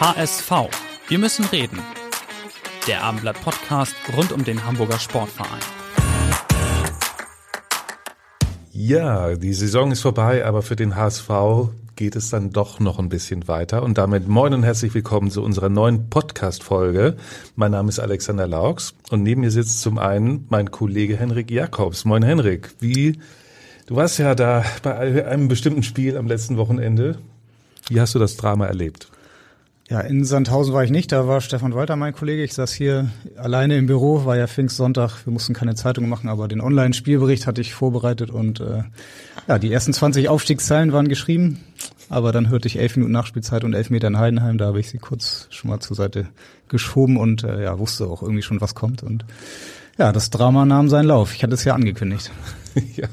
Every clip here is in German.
HSV. Wir müssen reden. Der Abendblatt Podcast rund um den Hamburger Sportverein. Ja, die Saison ist vorbei, aber für den HSV geht es dann doch noch ein bisschen weiter. Und damit moin und herzlich willkommen zu unserer neuen Podcast-Folge. Mein Name ist Alexander Laux und neben mir sitzt zum einen mein Kollege Henrik Jakobs. Moin Henrik, wie, du warst ja da bei einem bestimmten Spiel am letzten Wochenende. Wie hast du das Drama erlebt? Ja, in Sandhausen war ich nicht, da war Stefan Walter mein Kollege. Ich saß hier alleine im Büro, war ja Pfingstsonntag, wir mussten keine Zeitung machen, aber den Online-Spielbericht hatte ich vorbereitet und äh, ja, die ersten 20 Aufstiegszeilen waren geschrieben, aber dann hörte ich elf Minuten Nachspielzeit und elf Meter in Heidenheim, da habe ich sie kurz schon mal zur Seite geschoben und äh, ja, wusste auch irgendwie schon, was kommt und ja, das Drama nahm seinen Lauf. Ich hatte es ja angekündigt. ja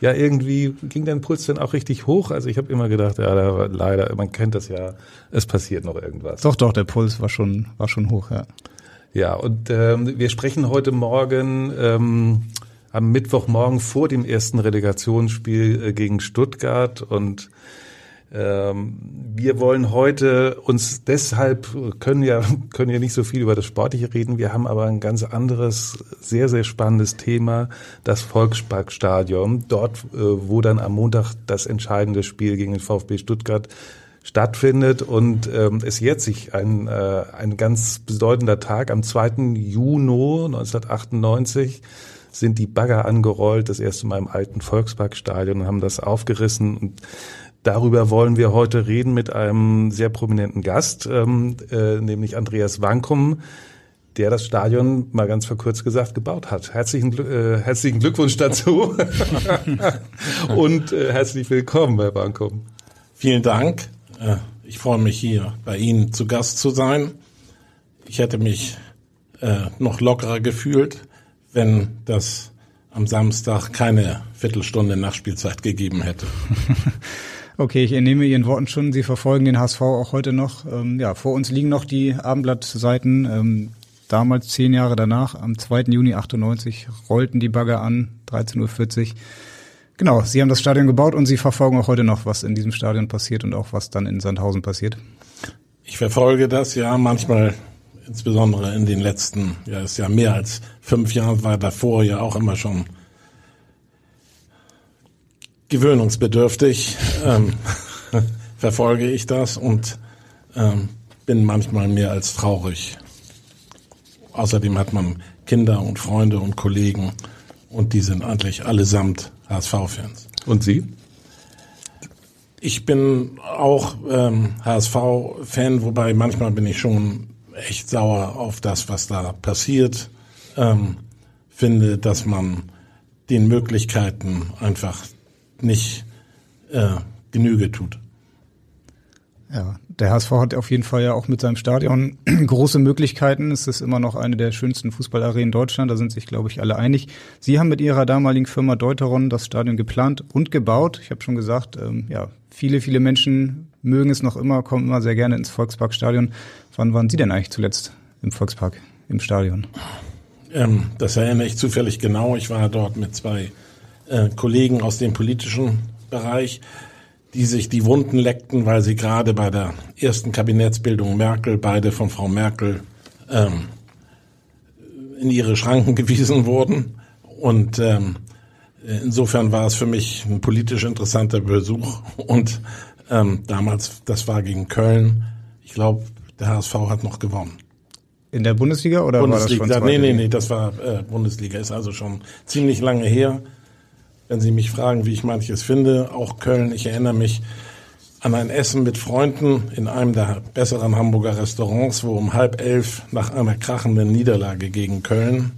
ja, irgendwie ging dein Puls dann auch richtig hoch. Also ich habe immer gedacht, ja, da, leider, man kennt das ja, es passiert noch irgendwas. Doch, doch, der Puls war schon, war schon hoch, ja. Ja, und ähm, wir sprechen heute Morgen ähm, am Mittwochmorgen vor dem ersten Relegationsspiel äh, gegen Stuttgart und wir wollen heute uns deshalb können ja können ja nicht so viel über das Sportliche reden. Wir haben aber ein ganz anderes, sehr sehr spannendes Thema, das Volksparkstadion. Dort, äh, wo dann am Montag das entscheidende Spiel gegen den VfB Stuttgart stattfindet und ähm, es jetzt sich ein, äh, ein ganz bedeutender Tag am 2. Juni 1998 sind die Bagger angerollt, das erste Mal im alten Volksparkstadion und haben das aufgerissen und Darüber wollen wir heute reden mit einem sehr prominenten Gast, ähm, äh, nämlich Andreas Wankum, der das Stadion mal ganz verkürzt gesagt gebaut hat. Herzlichen, äh, herzlichen Glückwunsch dazu und äh, herzlich willkommen, Herr Wankum. Vielen Dank. Äh, ich freue mich hier bei Ihnen zu Gast zu sein. Ich hätte mich äh, noch lockerer gefühlt, wenn das am Samstag keine Viertelstunde Nachspielzeit gegeben hätte. Okay, ich entnehme Ihren Worten schon. Sie verfolgen den HSV auch heute noch. Ähm, ja, vor uns liegen noch die Abendblattseiten. Ähm, damals zehn Jahre danach, am 2. Juni 98, rollten die Bagger an, 13.40 Uhr. Genau, Sie haben das Stadion gebaut und Sie verfolgen auch heute noch, was in diesem Stadion passiert und auch was dann in Sandhausen passiert. Ich verfolge das ja manchmal, insbesondere in den letzten, ja, ist ja mehr als fünf Jahren, war davor ja auch immer schon gewöhnungsbedürftig ähm, verfolge ich das und ähm, bin manchmal mehr als traurig. Außerdem hat man Kinder und Freunde und Kollegen und die sind eigentlich allesamt HSV-Fans. Und Sie? Ich bin auch ähm, HSV-Fan, wobei manchmal bin ich schon echt sauer auf das, was da passiert. Ähm, finde, dass man den Möglichkeiten einfach nicht äh, Genüge tut. Ja, der HSV hat auf jeden Fall ja auch mit seinem Stadion große Möglichkeiten. Es ist immer noch eine der schönsten Fußballarenen Deutschland. Da sind sich, glaube ich, alle einig. Sie haben mit Ihrer damaligen Firma Deuteron das Stadion geplant und gebaut. Ich habe schon gesagt, ähm, ja, viele, viele Menschen mögen es noch immer, kommen immer sehr gerne ins Volksparkstadion. Wann waren Sie denn eigentlich zuletzt im Volkspark, im Stadion? Ähm, das erinnere ich zufällig genau. Ich war dort mit zwei äh, Kollegen aus dem politischen Bereich, die sich die Wunden leckten, weil sie gerade bei der ersten Kabinettsbildung Merkel, beide von Frau Merkel, ähm, in ihre Schranken gewiesen wurden. Und ähm, insofern war es für mich ein politisch interessanter Besuch. Und ähm, damals, das war gegen Köln. Ich glaube, der HSV hat noch gewonnen. In der Bundesliga oder Bundesliga, war das schon Nee, nee, nee, das war äh, Bundesliga, ist also schon ziemlich lange her wenn Sie mich fragen, wie ich manches finde, auch Köln. Ich erinnere mich an ein Essen mit Freunden in einem der besseren Hamburger Restaurants, wo um halb elf nach einer krachenden Niederlage gegen Köln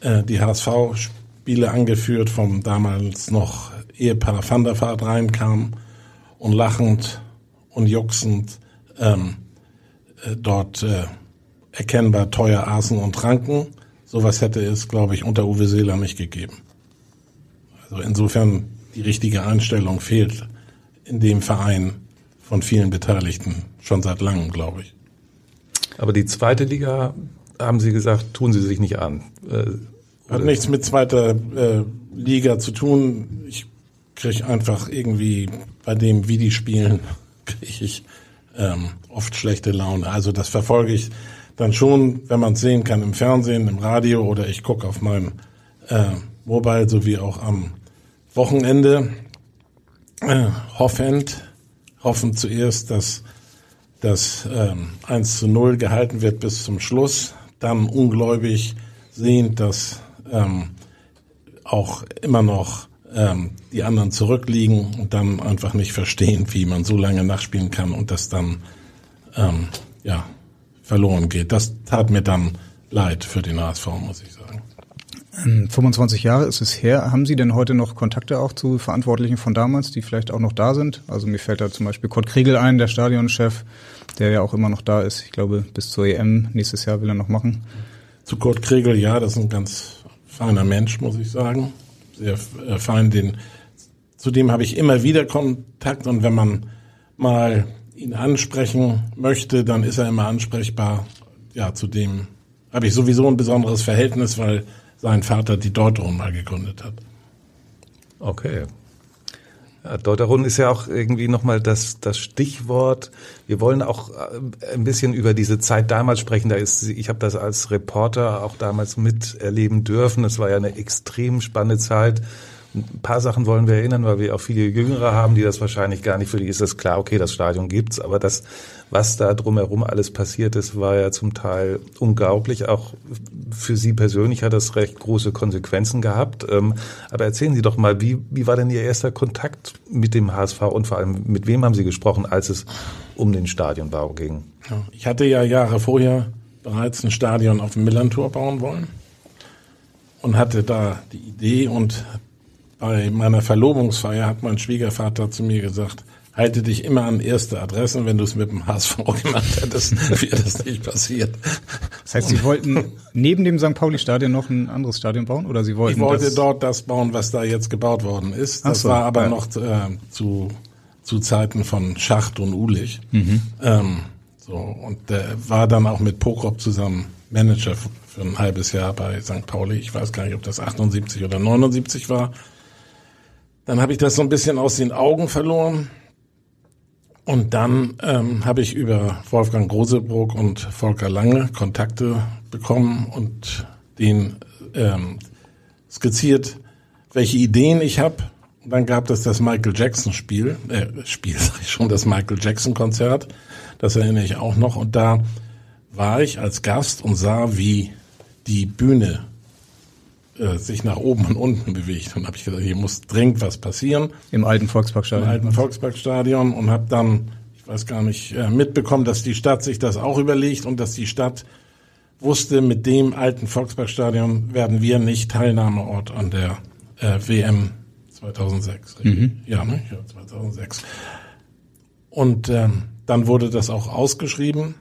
äh, die HSV-Spiele angeführt vom damals noch Ehepaar Van der Vaart reinkam und lachend und jucksend ähm, äh, dort äh, erkennbar teuer aßen und tranken. Sowas hätte es, glaube ich, unter Uwe Seeler nicht gegeben. Also insofern die richtige Einstellung fehlt in dem Verein von vielen Beteiligten schon seit langem, glaube ich. Aber die zweite Liga, haben Sie gesagt, tun Sie sich nicht an. Äh, Hat nichts mit zweiter äh, Liga zu tun. Ich kriege einfach irgendwie bei dem, wie die spielen, kriege ich ähm, oft schlechte Laune. Also das verfolge ich dann schon, wenn man es sehen kann, im Fernsehen, im Radio oder ich gucke auf meinem äh, Mobile sowie auch am Wochenende. Äh, hoffend, hoffen zuerst, dass das ähm, 1 zu 0 gehalten wird bis zum Schluss. Dann ungläubig sehend, dass ähm, auch immer noch ähm, die anderen zurückliegen und dann einfach nicht verstehen, wie man so lange nachspielen kann und das dann ähm, ja verloren geht. Das tat mir dann leid für den HSV, muss ich sagen. 25 ähm, Jahre ist es her. Haben Sie denn heute noch Kontakte auch zu Verantwortlichen von damals, die vielleicht auch noch da sind? Also mir fällt da zum Beispiel Kurt Kriegel ein, der Stadionchef, der ja auch immer noch da ist. Ich glaube, bis zur EM nächstes Jahr will er noch machen. Zu Kurt Kriegel, ja, das ist ein ganz feiner Mensch, muss ich sagen. Sehr äh, fein. Den, zu dem habe ich immer wieder Kontakt und wenn man mal ihn ansprechen möchte, dann ist er immer ansprechbar. Ja, zu dem habe ich sowieso ein besonderes Verhältnis, weil sein Vater die Deuterun mal gegründet hat. Okay. Ja, Deuterun ist ja auch irgendwie nochmal das, das Stichwort. Wir wollen auch äh, ein bisschen über diese Zeit damals sprechen. Da ist, ich habe das als Reporter auch damals miterleben dürfen. Es war ja eine extrem spannende Zeit. Ein paar Sachen wollen wir erinnern, weil wir auch viele Jüngere haben, die das wahrscheinlich gar nicht, für die ist es klar, okay, das Stadion gibt's, aber das, was da drumherum alles passiert ist, war ja zum Teil unglaublich. Auch für Sie persönlich hat das recht große Konsequenzen gehabt. Ähm, aber erzählen Sie doch mal, wie, wie war denn Ihr erster Kontakt mit dem HSV und vor allem mit wem haben Sie gesprochen, als es um den Stadionbau ging? Ich hatte ja Jahre vorher bereits ein Stadion auf dem Millantor bauen wollen und hatte da die Idee und bei meiner Verlobungsfeier hat mein Schwiegervater zu mir gesagt, halte dich immer an erste Adressen, wenn du es mit dem HSV gemacht hättest, wäre das nicht passiert. Das heißt, Sie wollten neben dem St. Pauli-Stadion noch ein anderes Stadion bauen oder Sie wollten Ich wollte dort das bauen, was da jetzt gebaut worden ist. Das so, war aber ja. noch äh, zu, zu Zeiten von Schacht und Ulich. Mhm. Ähm, so, und der war dann auch mit Pokrop zusammen Manager für ein halbes Jahr bei St. Pauli. Ich weiß gar nicht, ob das 78 oder 79 war. Dann habe ich das so ein bisschen aus den Augen verloren. Und dann ähm, habe ich über Wolfgang Grosebruck und Volker Lange Kontakte bekommen und den ähm, skizziert, welche Ideen ich habe. Dann gab es das Michael Jackson Spiel, äh, Spiel sag ich schon, das Michael Jackson Konzert. Das erinnere ich auch noch. Und da war ich als Gast und sah, wie die Bühne äh, sich nach oben und unten bewegt. Und habe ich gesagt, hier muss dringend was passieren. Im alten Volksparkstadion. Im alten Volksparkstadion und habe dann, ich weiß gar nicht, äh, mitbekommen, dass die Stadt sich das auch überlegt und dass die Stadt wusste, mit dem alten Volksparkstadion werden wir nicht Teilnahmeort an der äh, WM 2006. Mhm. Ja, ne? Ja, 2006. Und ähm, dann wurde das auch ausgeschrieben.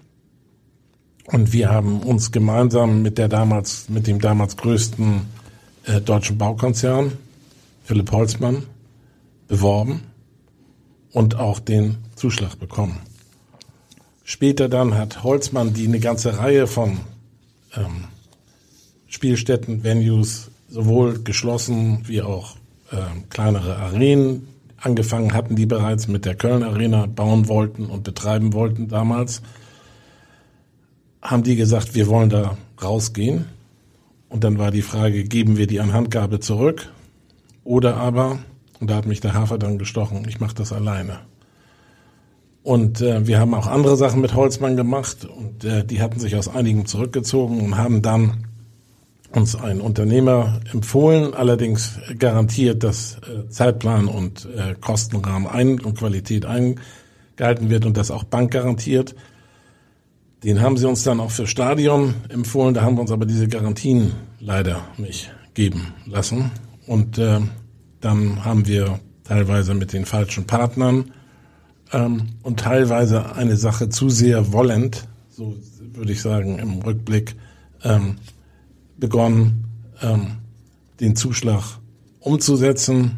Und wir haben uns gemeinsam mit der damals, mit dem damals größten äh, deutschen Baukonzern, Philipp Holzmann, beworben und auch den Zuschlag bekommen. Später dann hat Holzmann die eine ganze Reihe von ähm, Spielstätten, Venues, sowohl geschlossen wie auch äh, kleinere Arenen angefangen hatten, die bereits mit der Köln Arena bauen wollten und betreiben wollten damals, haben die gesagt, wir wollen da rausgehen und dann war die Frage, geben wir die Anhandgabe zurück oder aber, und da hat mich der Hafer dann gestochen, ich mache das alleine. Und äh, wir haben auch andere Sachen mit Holzmann gemacht und äh, die hatten sich aus einigen zurückgezogen und haben dann uns einen Unternehmer empfohlen, allerdings garantiert, dass äh, Zeitplan und äh, Kostenrahmen ein und Qualität eingehalten wird und das auch bankgarantiert. garantiert. Den haben sie uns dann auch für Stadion empfohlen, da haben wir uns aber diese Garantien leider nicht geben lassen. Und äh, dann haben wir teilweise mit den falschen Partnern ähm, und teilweise eine Sache zu sehr wollend, so würde ich sagen im Rückblick, ähm, begonnen, ähm, den Zuschlag umzusetzen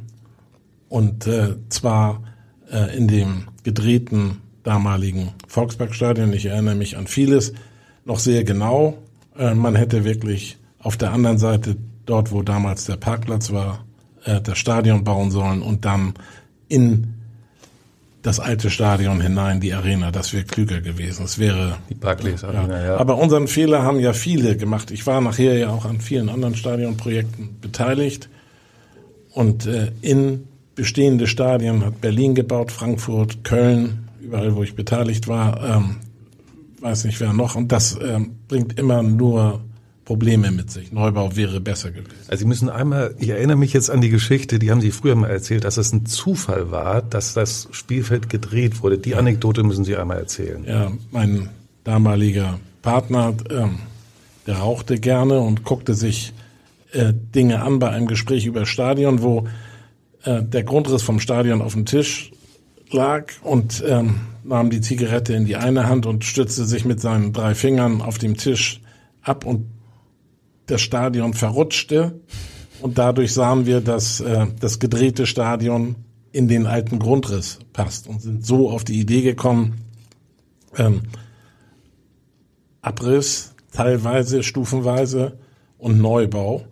und äh, zwar äh, in dem gedrehten damaligen Volksparkstadion. Ich erinnere mich an vieles noch sehr genau. Äh, man hätte wirklich auf der anderen Seite, dort wo damals der Parkplatz war, äh, das Stadion bauen sollen und dann in das alte Stadion hinein, die Arena, das wäre klüger gewesen. Es wäre die Barclays Arena, ja. ja. Aber unseren Fehler haben ja viele gemacht. Ich war nachher ja auch an vielen anderen Stadionprojekten beteiligt und äh, in bestehende Stadien hat Berlin gebaut, Frankfurt, Köln, überall wo ich beteiligt war, ähm, weiß nicht wer noch. Und das ähm, bringt immer nur Probleme mit sich. Neubau wäre besser gewesen. Also Sie müssen einmal, ich erinnere mich jetzt an die Geschichte, die haben Sie früher mal erzählt, dass es ein Zufall war, dass das Spielfeld gedreht wurde. Die Anekdote müssen Sie einmal erzählen. Ja, mein damaliger Partner, ähm, der rauchte gerne und guckte sich äh, Dinge an bei einem Gespräch über Stadion, wo äh, der Grundriss vom Stadion auf dem Tisch lag und ähm, nahm die Zigarette in die eine Hand und stützte sich mit seinen drei Fingern auf dem Tisch ab und das Stadion verrutschte. Und dadurch sahen wir, dass äh, das gedrehte Stadion in den alten Grundriss passt und sind so auf die Idee gekommen, ähm, Abriss teilweise, stufenweise und Neubau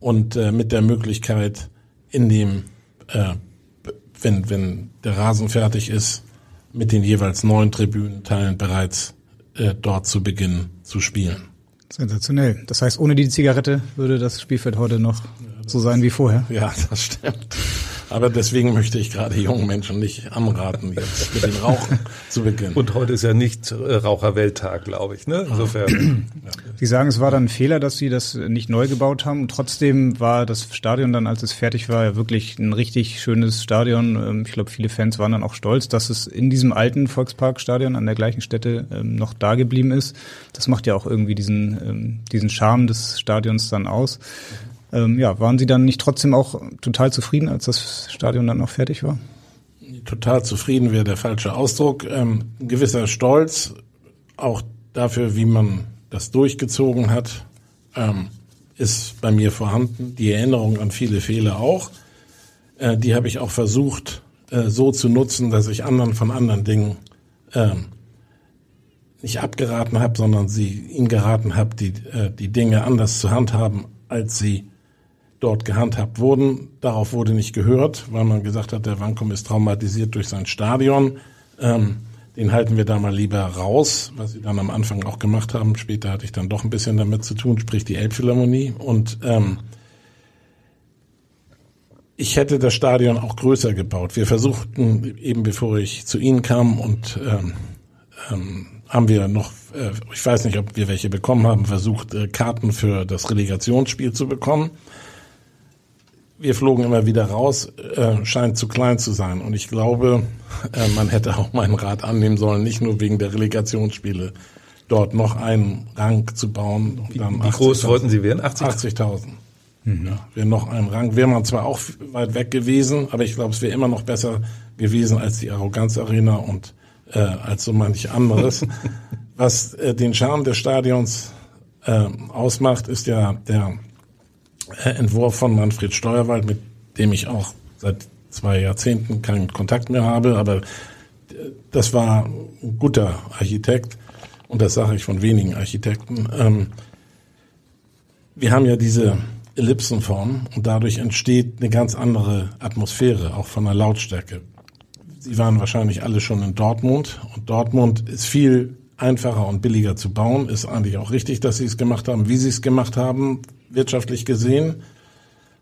und äh, mit der Möglichkeit in dem, äh, wenn, wenn der Rasen fertig ist, mit den jeweils neun Tribünenteilen bereits äh, dort zu beginnen zu spielen. Sensationell. Das heißt, ohne die Zigarette würde das Spielfeld heute noch so sein wie vorher. Ja, das stimmt. Aber deswegen möchte ich gerade jungen Menschen nicht anraten, jetzt mit dem Rauchen zu beginnen. Und heute ist ja nicht äh, Raucherwelttag, glaube ich. Ne? Insofern. Sie sagen, es war dann ein Fehler, dass Sie das nicht neu gebaut haben. Und trotzdem war das Stadion dann, als es fertig war, ja wirklich ein richtig schönes Stadion. Ähm, ich glaube, viele Fans waren dann auch stolz, dass es in diesem alten Volksparkstadion an der gleichen Stätte ähm, noch da geblieben ist. Das macht ja auch irgendwie diesen, ähm, diesen Charme des Stadions dann aus. Ähm, ja, waren Sie dann nicht trotzdem auch total zufrieden, als das Stadion dann noch fertig war? Total zufrieden wäre der falsche Ausdruck. Ähm, ein gewisser Stolz, auch dafür, wie man das durchgezogen hat, ähm, ist bei mir vorhanden. Die Erinnerung an viele Fehler auch. Äh, die habe ich auch versucht, äh, so zu nutzen, dass ich anderen von anderen Dingen äh, nicht abgeraten habe, sondern sie ihnen geraten habe, die, äh, die Dinge anders zu handhaben, als sie dort gehandhabt wurden. Darauf wurde nicht gehört, weil man gesagt hat, der Wankum ist traumatisiert durch sein Stadion. Ähm, den halten wir da mal lieber raus, was sie dann am Anfang auch gemacht haben. Später hatte ich dann doch ein bisschen damit zu tun, sprich die Elbphilharmonie. Und ähm, ich hätte das Stadion auch größer gebaut. Wir versuchten eben, bevor ich zu Ihnen kam und ähm, ähm, haben wir noch, äh, ich weiß nicht, ob wir welche bekommen haben, versucht, äh, Karten für das Relegationsspiel zu bekommen wir flogen immer wieder raus, äh, scheint zu klein zu sein. Und ich glaube, äh, man hätte auch meinen Rat annehmen sollen, nicht nur wegen der Relegationsspiele, dort noch einen Rang zu bauen. Wie, wie groß wollten Sie werden? 80.000. 80.000. Mhm. Ja, wäre noch ein Rang. Wäre man zwar auch weit weg gewesen, aber ich glaube, es wäre immer noch besser gewesen als die Arroganz Arena und äh, als so manch anderes. Was äh, den Charme des Stadions äh, ausmacht, ist ja der Entwurf von Manfred Steuerwald, mit dem ich auch seit zwei Jahrzehnten keinen Kontakt mehr habe, aber äh, das war ein guter Architekt und das sage ich von wenigen Architekten. Ähm, wir haben ja diese Ellipsenform und dadurch entsteht eine ganz andere Atmosphäre, auch von der Lautstärke. Sie waren wahrscheinlich alle schon in Dortmund und Dortmund ist viel einfacher und billiger zu bauen. Ist eigentlich auch richtig, dass sie es gemacht haben, wie sie es gemacht haben, wirtschaftlich gesehen.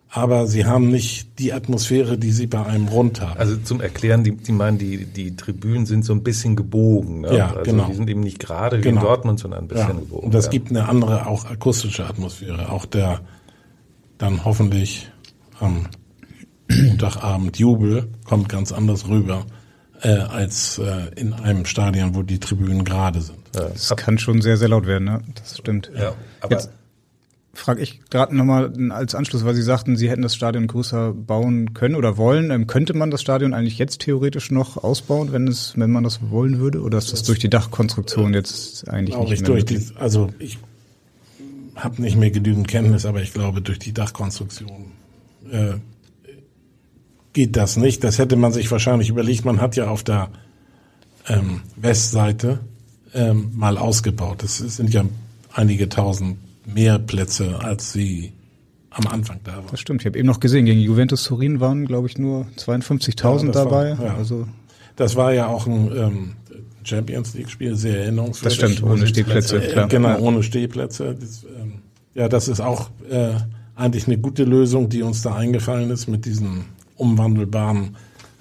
Aber sie haben nicht die Atmosphäre, die sie bei einem Rund haben. Also zum Erklären, die, die meinen, die, die Tribünen sind so ein bisschen gebogen. Ne? Ja, also genau. Die sind eben nicht gerade wie in Genau. Dortmund, sondern ein bisschen Ja, gebogen. und das ja. gibt eine andere, auch akustische Atmosphäre. Auch der dann hoffentlich am Montagabend Jubel kommt ganz anders rüber äh, als äh, in einem Stadion, wo die Tribünen gerade sind. Das kann schon sehr, sehr laut werden, ne? Das stimmt. Ja, aber Jetzt frage ich gerade nochmal als Anschluss, weil Sie sagten, Sie hätten das Stadion größer bauen können oder wollen. Ähm, könnte man das Stadion eigentlich jetzt theoretisch noch ausbauen, wenn es, wenn man das wollen würde? Oder ist das durch die Dachkonstruktion jetzt eigentlich nicht mehr durch möglich? Die, also ich habe nicht mehr genügend Kenntnis, aber ich glaube, durch die Dachkonstruktion äh, geht das nicht. Das hätte man sich wahrscheinlich überlegt. Man hat ja auf der ähm, Westseite ähm, mal ausgebaut. Das sind ja einige tausend mehr Plätze, als sie am Anfang da waren. Das stimmt. Ich habe eben noch gesehen, gegen Juventus Turin waren, glaube ich, nur 52.000 ja, dabei. War, ja. Also das war ja auch ein ähm, Champions League-Spiel, sehr erinnerungswürdig. Das stimmt, ohne Stehplätze. Klar. Genau, ohne Stehplätze. Das, ähm, ja, das ist auch äh, eigentlich eine gute Lösung, die uns da eingefallen ist mit diesen umwandelbaren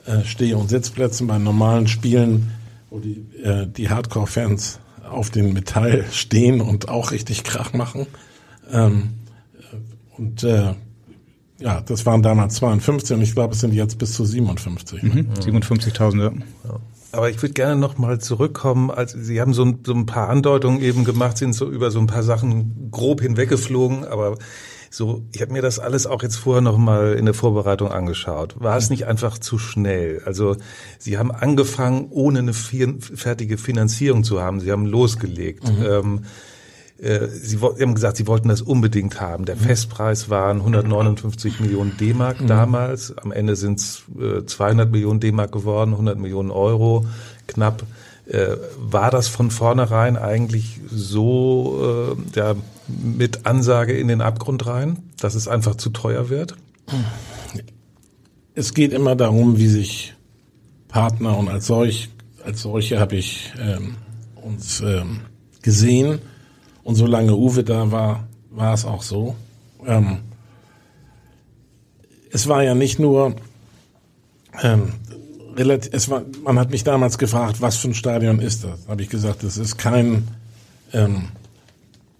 äh, Steh- und Sitzplätzen bei normalen Spielen, wo die, äh, die Hardcore-Fans auf den Metall stehen und auch richtig Krach machen. Ähm, und äh, ja, das waren damals 52 und ich glaube, es sind jetzt bis zu 57. Ne? Mhm, 57.000, ja. Aber ich würde gerne noch mal zurückkommen. Also Sie haben so ein, so ein paar Andeutungen eben gemacht, sind so über so ein paar Sachen grob hinweggeflogen, aber so, ich habe mir das alles auch jetzt vorher noch mal in der Vorbereitung angeschaut. War es nicht einfach zu schnell? Also Sie haben angefangen, ohne eine fertige Finanzierung zu haben. Sie haben losgelegt. Mhm. Ähm, äh, Sie, haben gesagt, Sie wollten das unbedingt haben. Der mhm. Festpreis waren 159 Millionen D-Mark mhm. damals. Am Ende sind es äh, 200 Millionen D-Mark geworden, 100 Millionen Euro knapp. Äh, war das von vornherein eigentlich so äh, mit Ansage in den Abgrund rein, dass es einfach zu teuer wird? Es geht immer darum, wie sich Partner und als solch als solche habe ich ähm, uns ähm, gesehen und solange Uwe da war, war es auch so. Ähm, es war ja nicht nur ähm, relativ, es war, man hat mich damals gefragt, was für ein Stadion ist das? Habe ich gesagt, das ist kein ähm,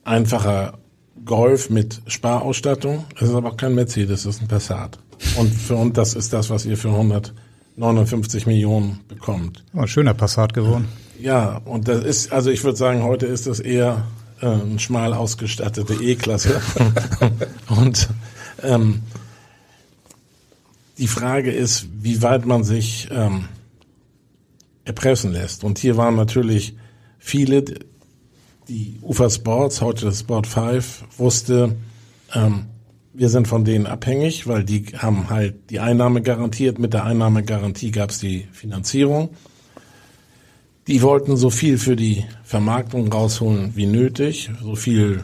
einfacher Golf mit Sparausstattung. Es ist aber auch kein Mercedes, es ist ein Passat. Und für uns, das ist das, was ihr für 159 Millionen bekommt. Oh, schöner Passat geworden. Ja, und das ist, also ich würde sagen, heute ist das eher äh, ein schmal ausgestattete E-Klasse. und ähm, die Frage ist, wie weit man sich ähm, erpressen lässt. Und hier waren natürlich viele, die Ufer Sports, heute das Sport 5, wusste, ähm, wir sind von denen abhängig, weil die haben halt die Einnahme garantiert. Mit der Einnahmegarantie gab es die Finanzierung. Die wollten so viel für die Vermarktung rausholen wie nötig, so viel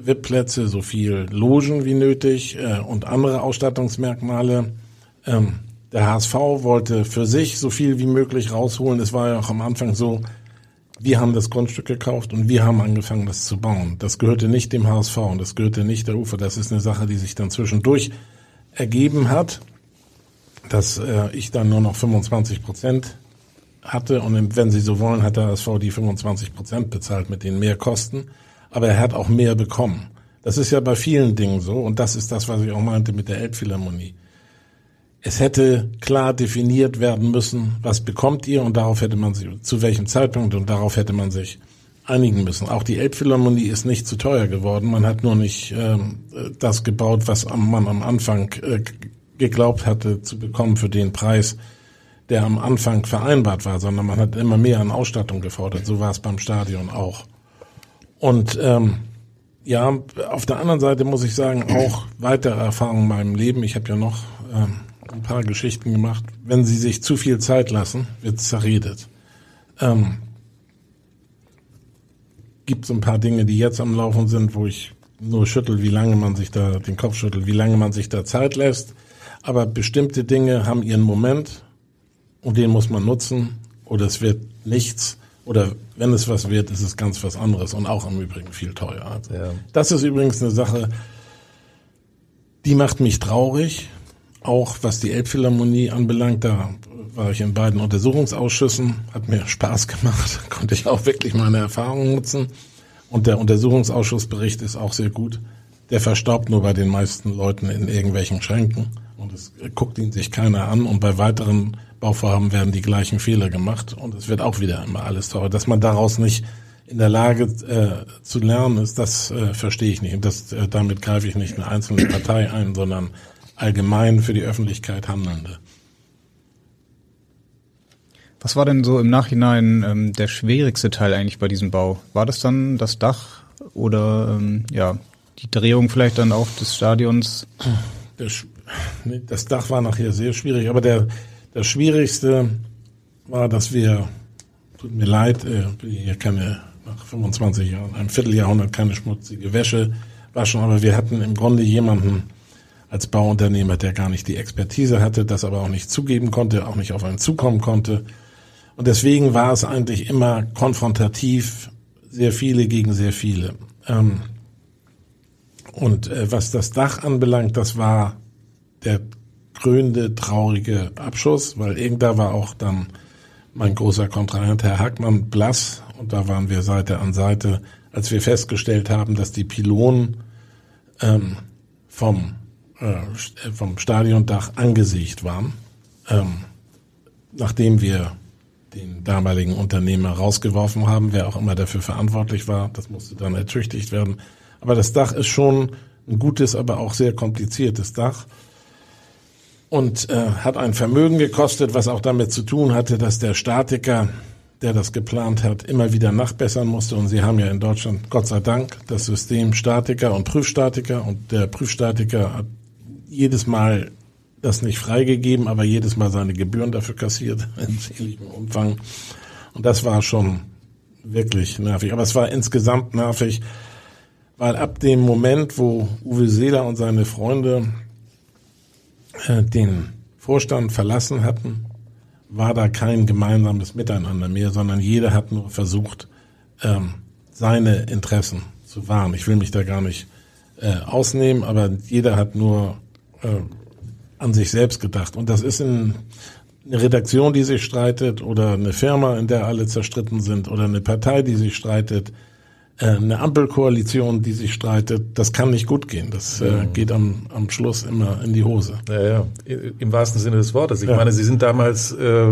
VIP-Plätze, so viel Logen wie nötig äh, und andere Ausstattungsmerkmale. Ähm, der HSV wollte für sich so viel wie möglich rausholen. Es war ja auch am Anfang so, wir haben das Grundstück gekauft und wir haben angefangen, das zu bauen. Das gehörte nicht dem HSV und das gehörte nicht der Ufer. Das ist eine Sache, die sich dann zwischendurch ergeben hat, dass äh, ich dann nur noch 25 Prozent hatte und wenn Sie so wollen, hat der HSV die 25 Prozent bezahlt mit den Mehrkosten, aber er hat auch mehr bekommen. Das ist ja bei vielen Dingen so und das ist das, was ich auch meinte mit der Elbphilharmonie es hätte klar definiert werden müssen, was bekommt ihr und darauf hätte man sich, zu welchem Zeitpunkt und darauf hätte man sich einigen müssen. Auch die Elbphilharmonie ist nicht zu teuer geworden. Man hat nur nicht ähm, das gebaut, was man am Anfang äh, geglaubt hatte zu bekommen für den Preis, der am Anfang vereinbart war, sondern man hat immer mehr an Ausstattung gefordert. So war es beim Stadion auch. Und ähm, ja, auf der anderen Seite muss ich sagen, auch weitere Erfahrungen in meinem Leben. Ich habe ja noch ähm, ein paar Geschichten gemacht. Wenn sie sich zu viel Zeit lassen, wird zerredet. Ähm, gibt es ein paar Dinge, die jetzt am Laufen sind, wo ich nur schüttel, wie lange man sich da, den Kopf schüttelt, wie lange man sich da Zeit lässt. Aber bestimmte Dinge haben ihren Moment und den muss man nutzen oder es wird nichts. Oder wenn es was wird, ist es ganz was anderes und auch im Übrigen viel teurer. Also ja. Das ist übrigens eine Sache, die macht mich traurig, auch was die Elbphilharmonie anbelangt, da war ich in beiden Untersuchungsausschüssen, hat mir Spaß gemacht, konnte ich auch wirklich meine Erfahrungen nutzen. Und der Untersuchungsausschussbericht ist auch sehr gut. Der verstaubt nur bei den meisten Leuten in irgendwelchen Schränken und es guckt ihn sich keiner an und bei weiteren Bauvorhaben werden die gleichen Fehler gemacht und es wird auch wieder immer alles teurer. Dass man daraus nicht in der Lage äh, zu lernen ist, das äh, verstehe ich nicht. Und das, äh, damit greife ich nicht eine einzelne Partei ein, sondern allgemein für die Öffentlichkeit Handelnde. Was war denn so im Nachhinein ähm, der schwierigste Teil eigentlich bei diesem Bau? War das dann das Dach oder ähm, ja die Drehung vielleicht dann auch des Stadions? Das, das Dach war nachher sehr schwierig, aber der das Schwierigste war, dass wir, tut mir leid, äh, hier keine nach 25 Jahren, einem Vierteljahrhundert keine schmutzige Wäsche waschen, aber wir hatten im Grunde jemanden als Bauunternehmer, der gar nicht die Expertise hatte, das aber auch nicht zugeben konnte, auch nicht auf einen zukommen konnte. Und deswegen war es eigentlich immer konfrontativ, sehr viele gegen sehr viele. Ähm, und äh, was das Dach anbelangt, das war der krönende, traurige Abschuss, weil irgendda war auch dann mein großer Kontrahent Herr Hackmann blass und da waren wir Seite an Seite, als wir festgestellt haben, dass die Pylonen ähm, vom, äh, vom Stadiondach angesiegt waren, ähm, nachdem wir den damaligen Unternehmer rausgeworfen haben, wer auch immer dafür verantwortlich war, das musste dann ertüchtigt werden. Aber das Dach ist schon ein gutes, aber auch sehr kompliziertes Dach und äh, hat ein Vermögen gekostet, was auch damit zu tun hatte, dass der Statiker, der das geplant hat, immer wieder nachbessern musste. Und Sie haben ja in Deutschland, Gott sei Dank, das System Statiker und Prüfstatiker. Und der Prüfstatiker hat jedes Mal das nicht freigegeben, aber jedes Mal seine Gebühren dafür kassiert, in ähnlichem Umfang. Und das war schon wirklich nervig. Aber es war insgesamt nervig, weil ab dem Moment, wo Uwe Seeler und seine Freunde äh, den Vorstand verlassen hatten, war da kein gemeinsames Miteinander mehr, sondern jeder hat nur versucht, ähm, seine Interessen zu wahren. Ich will mich da gar nicht äh, ausnehmen, aber jeder hat nur äh, an sich selbst gedacht. Und das ist in, eine Redaktion, die sich streitet, oder eine Firma, in der alle zerstritten sind, oder eine Partei, die sich streitet, äh, eine Ampelkoalition, die sich streitet, das kann nicht gut gehen. Das äh, geht am, am Schluss immer in die Hose. Ja, ja, im wahrsten Sinne des Wortes. Ich ja. meine, Sie sind damals äh,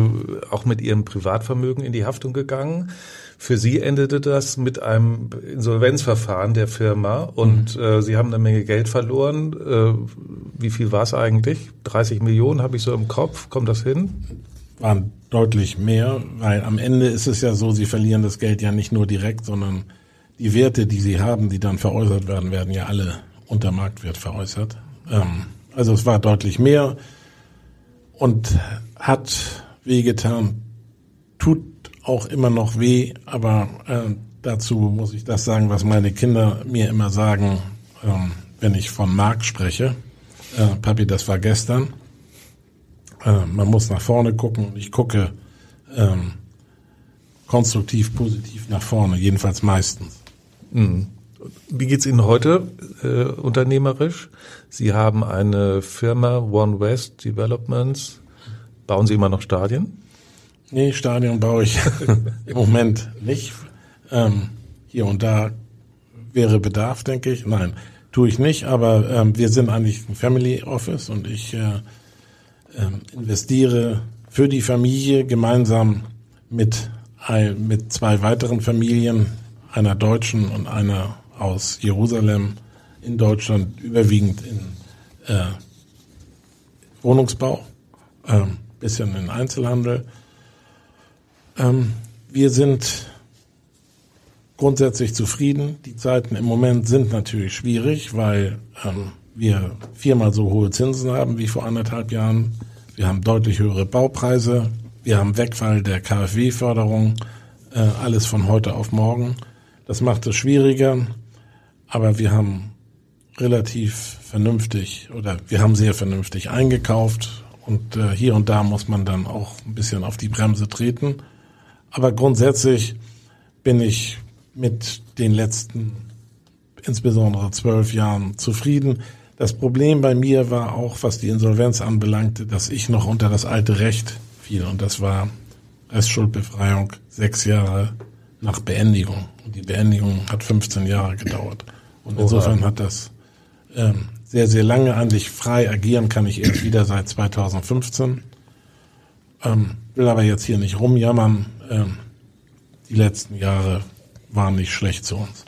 auch mit Ihrem Privatvermögen in die Haftung gegangen. Für Sie endete das mit einem Insolvenzverfahren der Firma und mhm. äh, Sie haben eine Menge Geld verloren. Äh, wie viel war es eigentlich? 30 Millionen habe ich so im Kopf. Kommt das hin? Waren deutlich mehr, weil am Ende ist es ja so, Sie verlieren das Geld ja nicht nur direkt, sondern die Werte, die sie haben, die dann veräußert werden, werden ja alle unter Marktwert veräußert. Ähm, also es war deutlich mehr und hat wehgetan, tut auch immer noch weh, aber äh, dazu muss ich das sagen, was meine Kinder mir immer sagen, ähm, wenn ich vom Markt spreche. Äh, Papi, das war gestern. Äh, man muss nach vorne gucken und ich gucke ähm, konstruktiv, positiv nach vorne, jedenfalls meistens. Mhm. Wie geht's Ihnen heute äh, unternehmerisch? Sie haben eine Firma One West Developments. Bauen Sie immer noch Stadien? Nee, Stadion baue ich im Moment nicht. Ähm, hier und da wäre Bedarf, denke ich. Nein, tue ich nicht, aber ähm, wir sind eigentlich ein Family Office und ich äh, äh, investiere für die Familie gemeinsam mit, mit zwei weiteren Familien einer Deutschen und einer aus Jerusalem in Deutschland überwiegend in äh, Wohnungsbau, äh, bisschen in Einzelhandel. Ähm, wir sind grundsätzlich zufrieden. Die Zeiten im Moment sind natürlich schwierig, weil ähm, wir viermal so hohe Zinsen haben wie vor anderthalb Jahren. Wir haben deutlich höhere Baupreise. Wir haben Wegfall der KfW-Förderung. Äh, alles von heute auf morgen. Das macht es schwieriger, aber wir haben relativ vernünftig oder wir haben sehr vernünftig eingekauft und äh, hier und da muss man dann auch ein bisschen auf die Bremse treten. Aber grundsätzlich bin ich mit den letzten insbesondere zwölf Jahren zufrieden. Das Problem bei mir war auch, was die Insolvenz anbelangte, dass ich noch unter das alte Recht fiel und das war Restschuldbefreiung sechs Jahre nach Beendigung. Und die Beendigung hat 15 Jahre gedauert. Und insofern hat das ähm, sehr, sehr lange eigentlich frei agieren kann ich erst wieder seit 2015. Ähm, will aber jetzt hier nicht rumjammern. Ähm, die letzten Jahre waren nicht schlecht zu uns.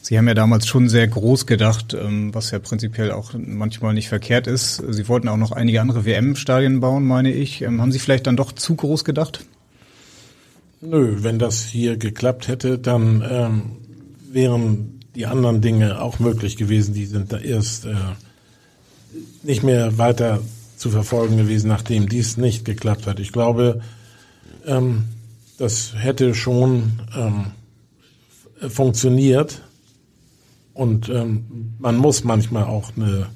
Sie haben ja damals schon sehr groß gedacht, ähm, was ja prinzipiell auch manchmal nicht verkehrt ist. Sie wollten auch noch einige andere WM-Stadien bauen, meine ich. Ähm, haben Sie vielleicht dann doch zu groß gedacht? Nö, wenn das hier geklappt hätte, dann ähm, wären die anderen Dinge auch möglich gewesen. Die sind da erst äh, nicht mehr weiter zu verfolgen gewesen, nachdem dies nicht geklappt hat. Ich glaube, ähm, das hätte schon ähm, funktioniert. Und ähm, man muss manchmal auch eine,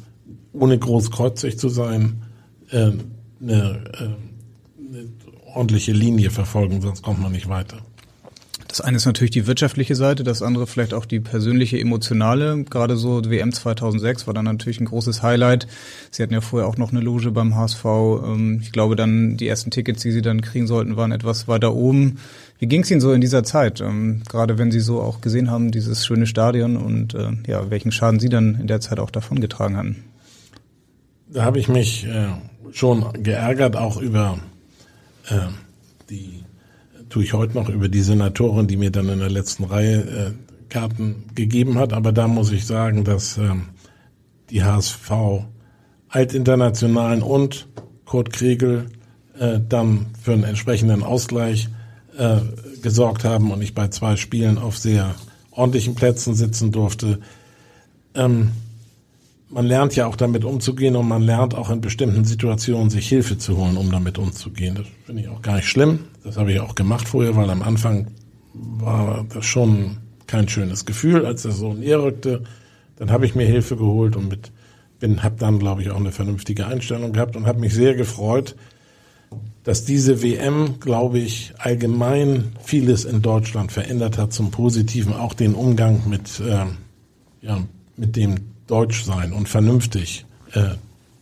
ohne großkreuzig zu sein, äh, eine, äh, eine ordentliche Linie verfolgen, sonst kommt man nicht weiter. Das eine ist natürlich die wirtschaftliche Seite, das andere vielleicht auch die persönliche, emotionale. Gerade so WM 2006 war dann natürlich ein großes Highlight. Sie hatten ja vorher auch noch eine Loge beim HSV. Ähm, ich glaube dann, die ersten Tickets, die Sie dann kriegen sollten, waren etwas weiter oben. Wie ging es Ihnen so in dieser Zeit? Ähm, gerade wenn Sie so auch gesehen haben, dieses schöne Stadion und äh, ja, welchen Schaden Sie dann in der Zeit auch davongetragen hatten? Da habe ich mich äh, schon geärgert, auch über äh, die tue ich heute noch über die Senatorin, die mir dann in der letzten Reihe äh, Karten gegeben hat. Aber da muss ich sagen, dass ähm, die HSV Altinternationalen und Kurt Kriegel äh, dann für einen entsprechenden Ausgleich äh, gesorgt haben und ich bei zwei Spielen auf sehr ordentlichen Plätzen sitzen durfte. Ähm, man lernt ja auch damit umzugehen und man lernt auch in bestimmten Situationen sich Hilfe zu holen, um damit umzugehen. Das finde ich auch gar nicht schlimm. Das habe ich auch gemacht vorher, weil am Anfang war das schon kein schönes Gefühl, als das so näher rückte. Dann habe ich mir Hilfe geholt und mit bin, habe dann, glaube ich, auch eine vernünftige Einstellung gehabt und habe mich sehr gefreut, dass diese WM, glaube ich, allgemein vieles in Deutschland verändert hat zum Positiven, auch den Umgang mit, äh, ja, mit dem Deutsch sein und vernünftig äh,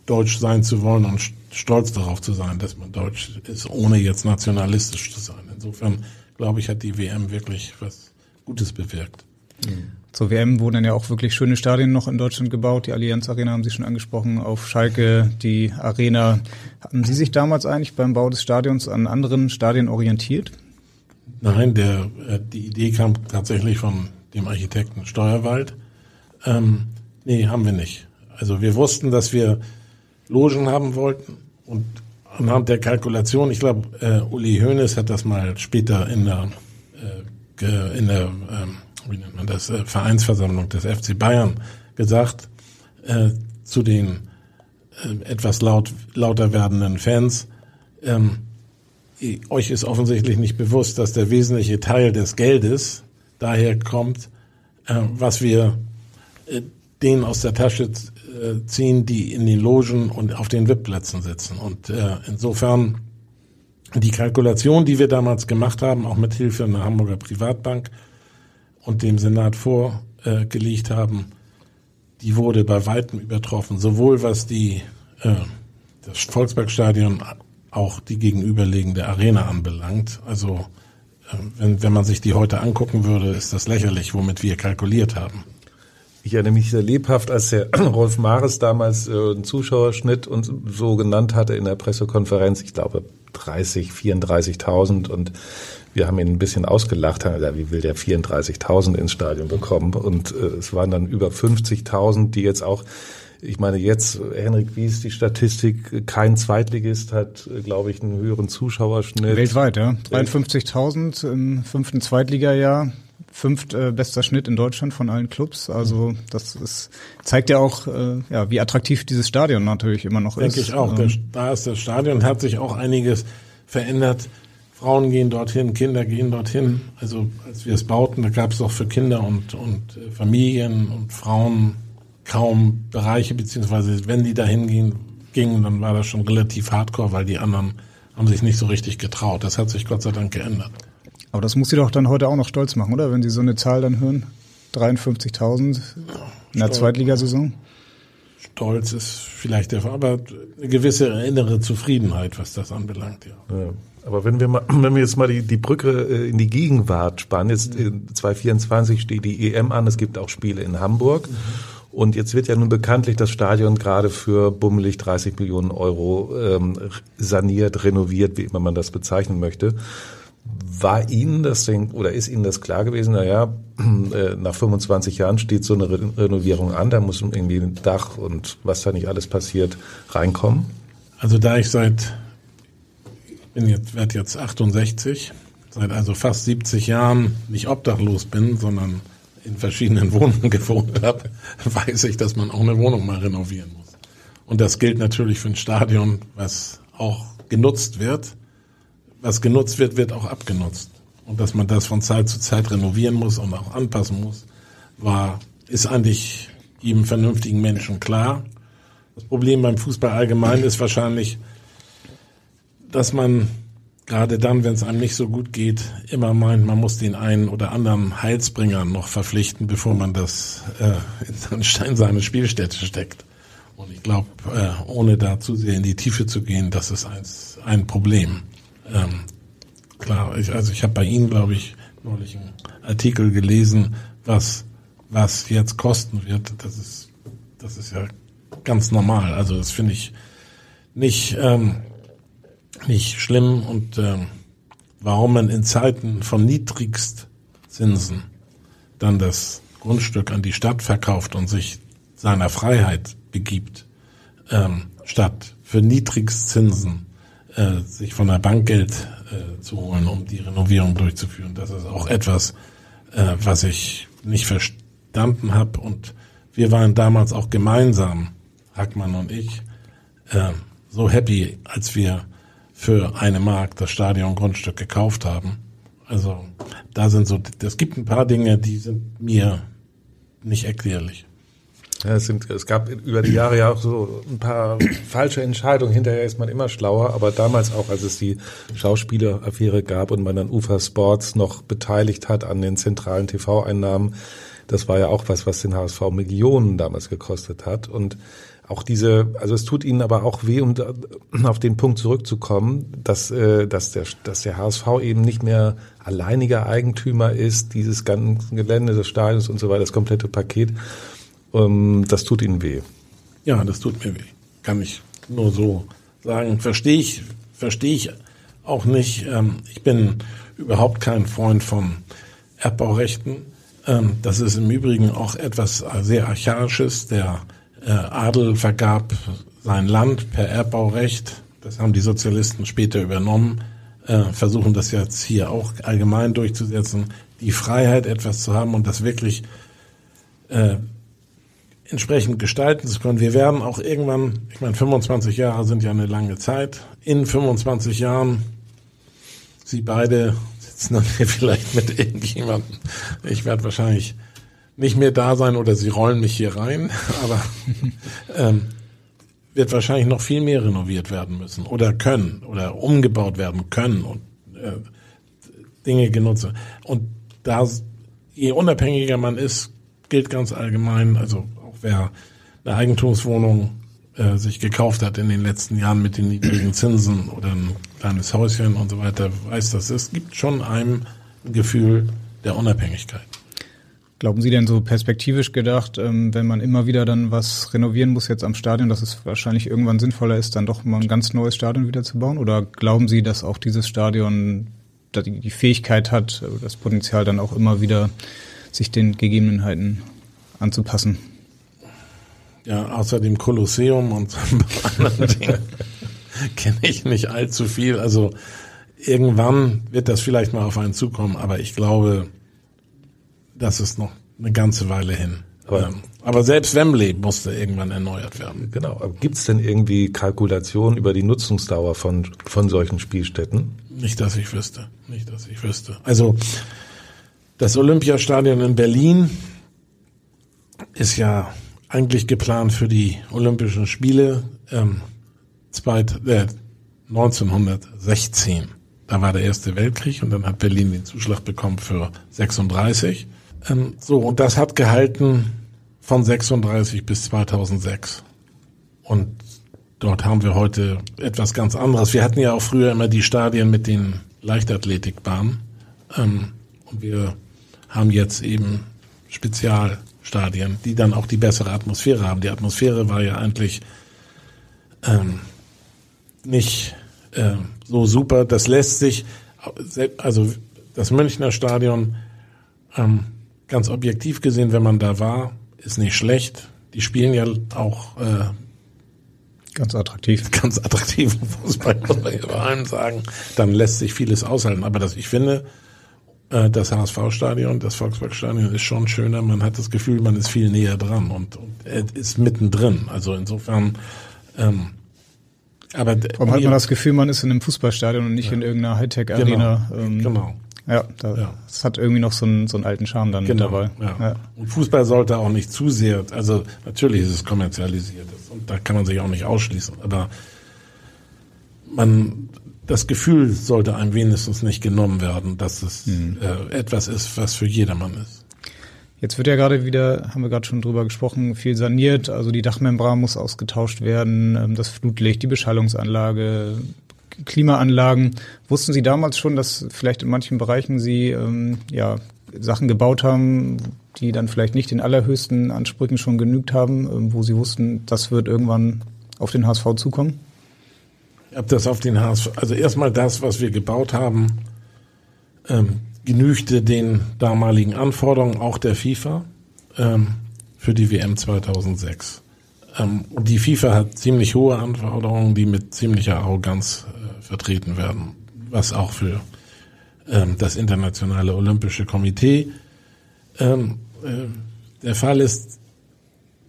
Deutsch sein zu wollen und stolz darauf zu sein, dass man Deutsch ist, ohne jetzt nationalistisch zu sein. Insofern, glaube ich, hat die WM wirklich was Gutes bewirkt. Mhm. Zur WM wurden ja auch wirklich schöne Stadien noch in Deutschland gebaut. Die Allianz Arena haben Sie schon angesprochen, auf Schalke, die Arena. Hatten Sie sich damals eigentlich beim Bau des Stadions an anderen Stadien orientiert? Nein, der, äh, die Idee kam tatsächlich von dem Architekten Steuerwald. Ähm, Nee, haben wir nicht. Also wir wussten, dass wir Logen haben wollten und anhand der Kalkulation, ich glaube, äh, Uli Hoeneß hat das mal später in der, äh, in der ähm, wie nennt man das, äh, Vereinsversammlung des FC Bayern gesagt, äh, zu den äh, etwas laut, lauter werdenden Fans, ähm, euch ist offensichtlich nicht bewusst, dass der wesentliche Teil des Geldes daher kommt, äh, was wir äh, denen aus der Tasche äh, ziehen, die in den Logen und auf den VIP-Plätzen sitzen. Und äh, insofern die Kalkulation, die wir damals gemacht haben, auch mit Hilfe einer Hamburger Privatbank und dem Senat vorgelegt haben, die wurde bei weitem übertroffen, sowohl was die äh, das Volksbergstadion auch die gegenüberliegende Arena anbelangt. Also wenn, wenn man sich die heute angucken würde, ist das lächerlich, womit wir kalkuliert haben. Ich erinnere mich sehr lebhaft, als der Rolf Mares damals äh, einen Zuschauerschnitt und so genannt hatte in der Pressekonferenz. Ich glaube 30, 34.000 und wir haben ihn ein bisschen ausgelacht, haben gesagt, wie will der 34.000 ins Stadion bekommen? Und äh, es waren dann über 50.000, die jetzt auch ich meine, jetzt, Henrik, wie ist die Statistik? Kein Zweitligist hat, glaube ich, einen höheren Zuschauerschnitt. Weltweit, ja. 53.000 im fünften Zweitligajahr fünft äh, bester Schnitt in Deutschland von allen Clubs. Also das ist, zeigt ja auch, äh, ja, wie attraktiv dieses Stadion natürlich immer noch Denke ist. Denke ich auch. Ähm, da ist das Stadion, hat sich auch einiges verändert. Frauen gehen dorthin, Kinder gehen dorthin. Also als wir es bauten, da gab es auch für Kinder und, und äh, Familien und Frauen kaum Bereiche, beziehungsweise wenn die dahin gehen, gingen, dann war das schon relativ hardcore, weil die anderen haben sich nicht so richtig getraut. Das hat sich Gott sei Dank geändert. Aber das muss Sie doch dann heute auch noch stolz machen, oder? Wenn Sie so eine Zahl dann hören. 53.000 in der Zweitligasaison. Stolz ist vielleicht der Fall, aber eine gewisse innere Zufriedenheit, was das anbelangt, ja. ja. Aber wenn wir mal, wenn wir jetzt mal die, die Brücke äh, in die Gegenwart spannen, jetzt in 2024 steht die EM an, es gibt auch Spiele in Hamburg. Mhm. Und jetzt wird ja nun bekanntlich das Stadion gerade für bummelig 30 Millionen Euro ähm, saniert, renoviert, wie immer man das bezeichnen möchte. War Ihnen das denn, oder ist Ihnen das klar gewesen? Naja, äh, nach 25 Jahren steht so eine Renovierung an, da muss irgendwie ein Dach und was da nicht alles passiert reinkommen? Also da ich seit, ich bin jetzt, werde jetzt 68, seit also fast 70 Jahren nicht obdachlos bin, sondern in verschiedenen Wohnungen gewohnt habe, weiß ich, dass man auch eine Wohnung mal renovieren muss. Und das gilt natürlich für ein Stadion, was auch genutzt wird. Was genutzt wird, wird auch abgenutzt. Und dass man das von Zeit zu Zeit renovieren muss und auch anpassen muss, war, ist eigentlich jedem vernünftigen Menschen klar. Das Problem beim Fußball allgemein ist wahrscheinlich, dass man gerade dann, wenn es einem nicht so gut geht, immer meint, man muss den einen oder anderen Heilsbringer noch verpflichten, bevor man das äh, in seine Spielstätte steckt. Und ich glaube, äh, ohne da zu sehr in die Tiefe zu gehen, das ist ein, ein Problem. Ähm, klar, ich, also ich habe bei Ihnen, glaube ich, neulich einen Artikel gelesen, was was jetzt kosten wird. Das ist das ist ja ganz normal. Also das finde ich nicht ähm, nicht schlimm und äh, warum man in Zeiten von Niedrigstzinsen dann das Grundstück an die Stadt verkauft und sich seiner Freiheit begibt, ähm, statt für Niedrigstzinsen äh, sich von der Bank Geld äh, zu holen, um die Renovierung durchzuführen. Das ist auch etwas, äh, was ich nicht verstanden habe. Und wir waren damals auch gemeinsam, Hackmann und ich, äh, so happy, als wir für eine Mark das Stadion Grundstück gekauft haben. Also da sind so, es gibt ein paar Dinge, die sind mir nicht erklärlich. Ja, es, sind, es gab über die Jahre ja auch so ein paar falsche Entscheidungen. Hinterher ist man immer schlauer, aber damals auch, als es die Schauspieleraffäre gab und man dann UFA Sports noch beteiligt hat an den zentralen TV-Einnahmen, das war ja auch was, was den HSV Millionen damals gekostet hat. Und auch diese, also es tut ihnen aber auch weh, um auf den Punkt zurückzukommen, dass, äh, dass, der, dass der HSV eben nicht mehr alleiniger Eigentümer ist, dieses ganze Gelände des Stadions und so weiter, das komplette Paket. Ähm, das tut ihnen weh. Ja, das tut mir weh. Kann ich nur so sagen. Verstehe ich, verstehe ich auch nicht. Ähm, ich bin überhaupt kein Freund von Erbbaurechten. Ähm, das ist im Übrigen auch etwas sehr Archaisches. Der äh, Adel vergab sein Land per Erbbaurecht. Das haben die Sozialisten später übernommen, äh, versuchen das jetzt hier auch allgemein durchzusetzen. Die Freiheit, etwas zu haben und das wirklich äh, entsprechend gestalten zu können. Wir werden auch irgendwann, ich meine, 25 Jahre sind ja eine lange Zeit. In 25 Jahren, Sie beide sitzen dann hier vielleicht mit irgendjemandem. Ich werde wahrscheinlich nicht mehr da sein oder sie rollen mich hier rein, aber ähm, wird wahrscheinlich noch viel mehr renoviert werden müssen oder können oder umgebaut werden können und äh, Dinge genutzt. Und da, je unabhängiger man ist, gilt ganz allgemein, also wer eine Eigentumswohnung äh, sich gekauft hat in den letzten Jahren mit den niedrigen Zinsen oder ein kleines Häuschen und so weiter, weiß das. Es gibt schon ein Gefühl der Unabhängigkeit. Glauben Sie denn so perspektivisch gedacht, ähm, wenn man immer wieder dann was renovieren muss jetzt am Stadion, dass es wahrscheinlich irgendwann sinnvoller ist, dann doch mal ein ganz neues Stadion wieder zu bauen? Oder glauben Sie, dass auch dieses Stadion die Fähigkeit hat, das Potenzial dann auch immer wieder sich den Gegebenheiten anzupassen? Ja, außer dem Kolosseum und anderen Dingen kenne ich nicht allzu viel. Also irgendwann wird das vielleicht mal auf einen zukommen, aber ich glaube, das ist noch eine ganze Weile hin. Aber, ähm, aber selbst Wembley musste irgendwann erneuert werden. Genau. Gibt es denn irgendwie Kalkulationen über die Nutzungsdauer von, von solchen Spielstätten? Nicht, dass ich wüsste. Nicht, dass ich wüsste. Also das Olympiastadion in Berlin ist ja eigentlich geplant für die Olympischen Spiele ähm, zweit, äh, 1916. Da war der Erste Weltkrieg und dann hat Berlin den Zuschlag bekommen für 36. Ähm, so, und das hat gehalten von 36 bis 2006. Und dort haben wir heute etwas ganz anderes. Wir hatten ja auch früher immer die Stadien mit den Leichtathletikbahnen. Ähm, und wir haben jetzt eben Spezialstadien, die dann auch die bessere Atmosphäre haben. Die Atmosphäre war ja eigentlich ähm, nicht äh, so super. Das lässt sich also das Münchner Stadion, ähm, ganz objektiv gesehen, wenn man da war, ist nicht schlecht. Die spielen ja auch äh, ganz attraktiv. Ganz attraktiven Fußball, muss man ja bei allem sagen. Dann lässt sich vieles aushalten. Aber das, ich finde, das HSV-Stadion, das Volksparkstadion ist schon schöner. Man hat das Gefühl, man ist viel näher dran und, und ist mittendrin. Also insofern ähm, aber Warum hat man das Gefühl, man ist in einem Fußballstadion und nicht ja. in irgendeiner Hightech-Arena? Genau. Ähm, genau. Ja, da, ja, das hat irgendwie noch so einen, so einen alten Charme dann genau, dabei. Ja. ja. Und Fußball sollte auch nicht zu sehr, also natürlich ist es kommerzialisiert und da kann man sich auch nicht ausschließen, aber man, das Gefühl sollte einem wenigstens nicht genommen werden, dass es mhm. äh, etwas ist, was für jedermann ist. Jetzt wird ja gerade wieder, haben wir gerade schon drüber gesprochen, viel saniert. Also die Dachmembran muss ausgetauscht werden, ähm, das Flutlicht, die Beschallungsanlage, Klimaanlagen. Wussten Sie damals schon, dass vielleicht in manchen Bereichen Sie ähm, ja, Sachen gebaut haben, die dann vielleicht nicht den allerhöchsten Ansprüchen schon genügt haben, ähm, wo Sie wussten, das wird irgendwann auf den HSV zukommen? Ob das auf den HSV, also erstmal das, was wir gebaut haben, ähm, genügte den damaligen Anforderungen auch der FIFA ähm, für die WM 2006. Ähm, die FIFA hat ziemlich hohe Anforderungen, die mit ziemlicher Arroganz äh, vertreten werden, was auch für ähm, das internationale Olympische Komitee ähm, äh, der Fall ist.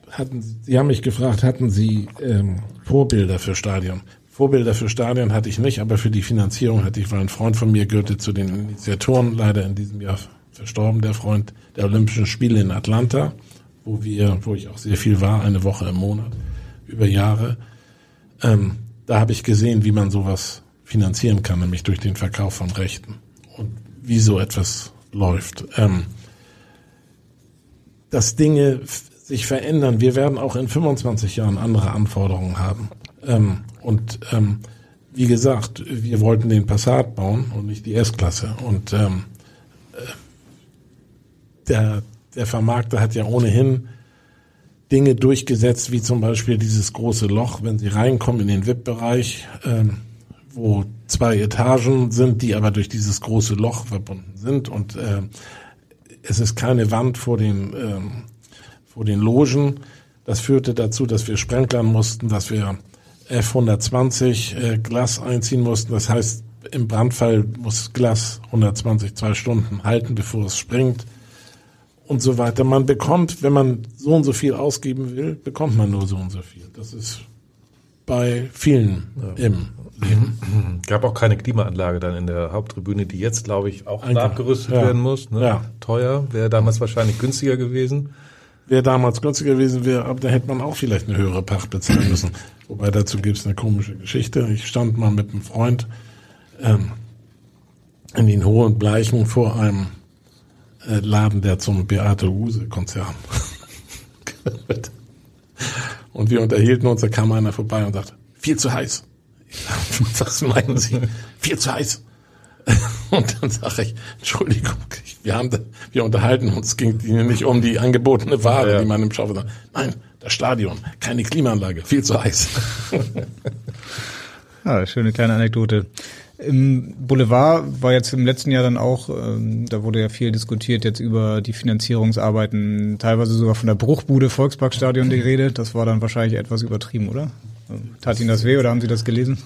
Hatten, Sie haben mich gefragt, hatten Sie ähm, Vorbilder für Stadion? Vorbilder für Stadien hatte ich nicht, aber für die Finanzierung hatte ich, weil ein Freund von mir gehörte zu den Initiatoren, leider in diesem Jahr verstorben, der Freund der Olympischen Spiele in Atlanta, wo wir, wo ich auch sehr viel war, eine Woche im Monat, über Jahre. Ähm, da habe ich gesehen, wie man sowas finanzieren kann, nämlich durch den Verkauf von Rechten und wie so etwas läuft. Ähm, dass Dinge sich verändern. Wir werden auch in 25 Jahren andere Anforderungen haben. Ähm, und ähm, wie gesagt, wir wollten den Passat bauen und nicht die S-Klasse. Und ähm, äh, der, der Vermarkter hat ja ohnehin Dinge durchgesetzt, wie zum Beispiel dieses große Loch, wenn Sie reinkommen in den VIP-Bereich, ähm, wo zwei Etagen sind, die aber durch dieses große Loch verbunden sind. Und äh, es ist keine Wand vor den, ähm, vor den Logen. Das führte dazu, dass wir sprenklern mussten, dass wir F120 äh, Glas einziehen mussten. Das heißt, im Brandfall muss Glas 120 zwei Stunden halten, bevor es springt und so weiter. Man bekommt, wenn man so und so viel ausgeben will, bekommt man nur so und so viel. Das ist bei vielen ja. im Leben. Gab auch keine Klimaanlage dann in der Haupttribüne, die jetzt, glaube ich, auch nachgerüstet ja. werden muss. Ne? Ja. Teuer, wäre damals wahrscheinlich günstiger gewesen wäre damals günstiger gewesen wäre, aber da hätte man auch vielleicht eine höhere Pacht bezahlen müssen. Wobei dazu gibt es eine komische Geschichte. Ich stand mal mit einem Freund ähm, in den Hohen Bleichen vor einem äh, Laden, der zum Beate Huse Konzern gehört. Und wir unterhielten uns, da kam einer vorbei und sagte, viel zu heiß. Was meinen Sie? Viel zu heiß. Und dann sage ich, Entschuldigung, wir haben, wir unterhalten uns, ging nicht um die angebotene Ware, ja. die man im Schaufeln sagt. Nein, das Stadion, keine Klimaanlage, viel zu heiß. ja, schöne kleine Anekdote. Im Boulevard war jetzt im letzten Jahr dann auch, ähm, da wurde ja viel diskutiert jetzt über die Finanzierungsarbeiten, teilweise sogar von der Bruchbude Volksparkstadion die Rede. Das war dann wahrscheinlich etwas übertrieben, oder? Tat Ihnen das weh oder haben Sie das gelesen?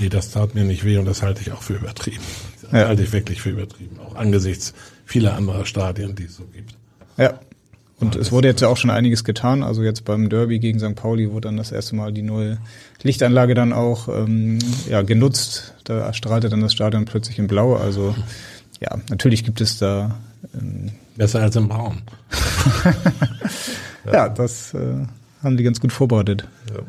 Nee, das tat mir nicht weh und das halte ich auch für übertrieben. Das ja. halte ich wirklich für übertrieben, auch angesichts vieler anderer Stadien, die es so gibt. Ja. Und ja, es wurde jetzt ja auch schon einiges getan. Also jetzt beim Derby gegen St. Pauli wurde dann das erste Mal die neue Lichtanlage dann auch ähm, ja, genutzt. Da strahlte dann das Stadion plötzlich in Blau. Also ja, natürlich gibt es da ähm, besser als im Braun. ja, das äh, haben die ganz gut vorbereitet. Ja.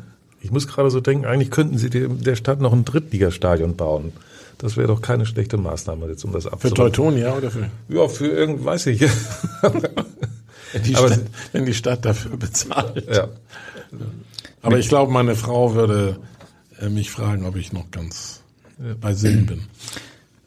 Ich muss gerade so denken, eigentlich könnten sie der Stadt noch ein Drittligastadion bauen. Das wäre doch keine schlechte Maßnahme jetzt, um das abzurunden. Für Teutonia oder für? Ja, für irgend, weiß ich. wenn, die Aber Stadt, wenn die Stadt dafür bezahlt. Ja. Aber ich glaube, meine Frau würde äh, mich fragen, ob ich noch ganz bei Sinn bin.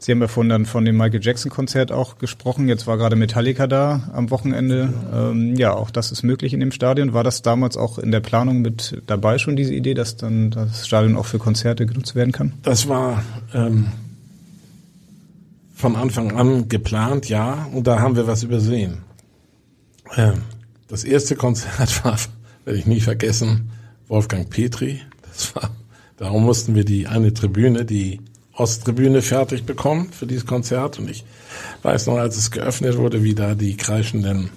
Sie haben ja vorhin dann von dem Michael Jackson Konzert auch gesprochen. Jetzt war gerade Metallica da am Wochenende. Ähm, ja, auch das ist möglich in dem Stadion. War das damals auch in der Planung mit dabei schon diese Idee, dass dann, dann das Stadion auch für Konzerte genutzt werden kann? Das war ähm, von Anfang an geplant, ja, und da haben wir was übersehen. Ähm, das erste Konzert war, werde ich nie vergessen, Wolfgang Petri. Das war, darum mussten wir die eine Tribüne, die Osttribüne fertig bekommen für dieses Konzert. Und ich weiß noch, als es geöffnet wurde, wie da die kreischenden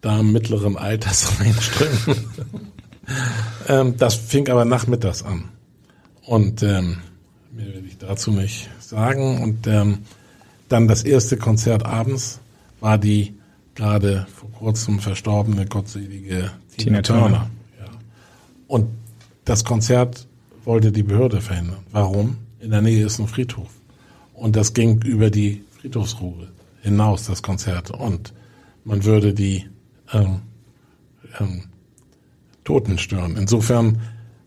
Damen mittleren Alters reinströmen. ähm, das fing aber nachmittags an. Und ähm, mehr will ich dazu nicht sagen. Und ähm, dann das erste Konzert abends war die gerade vor kurzem verstorbene gottselige Tina, Tina Turner. Turner. Ja. Und das Konzert wollte die Behörde verhindern. Warum? In der Nähe ist ein Friedhof. Und das ging über die Friedhofsruhe hinaus, das Konzert. Und man würde die ähm, ähm, Toten stören. Insofern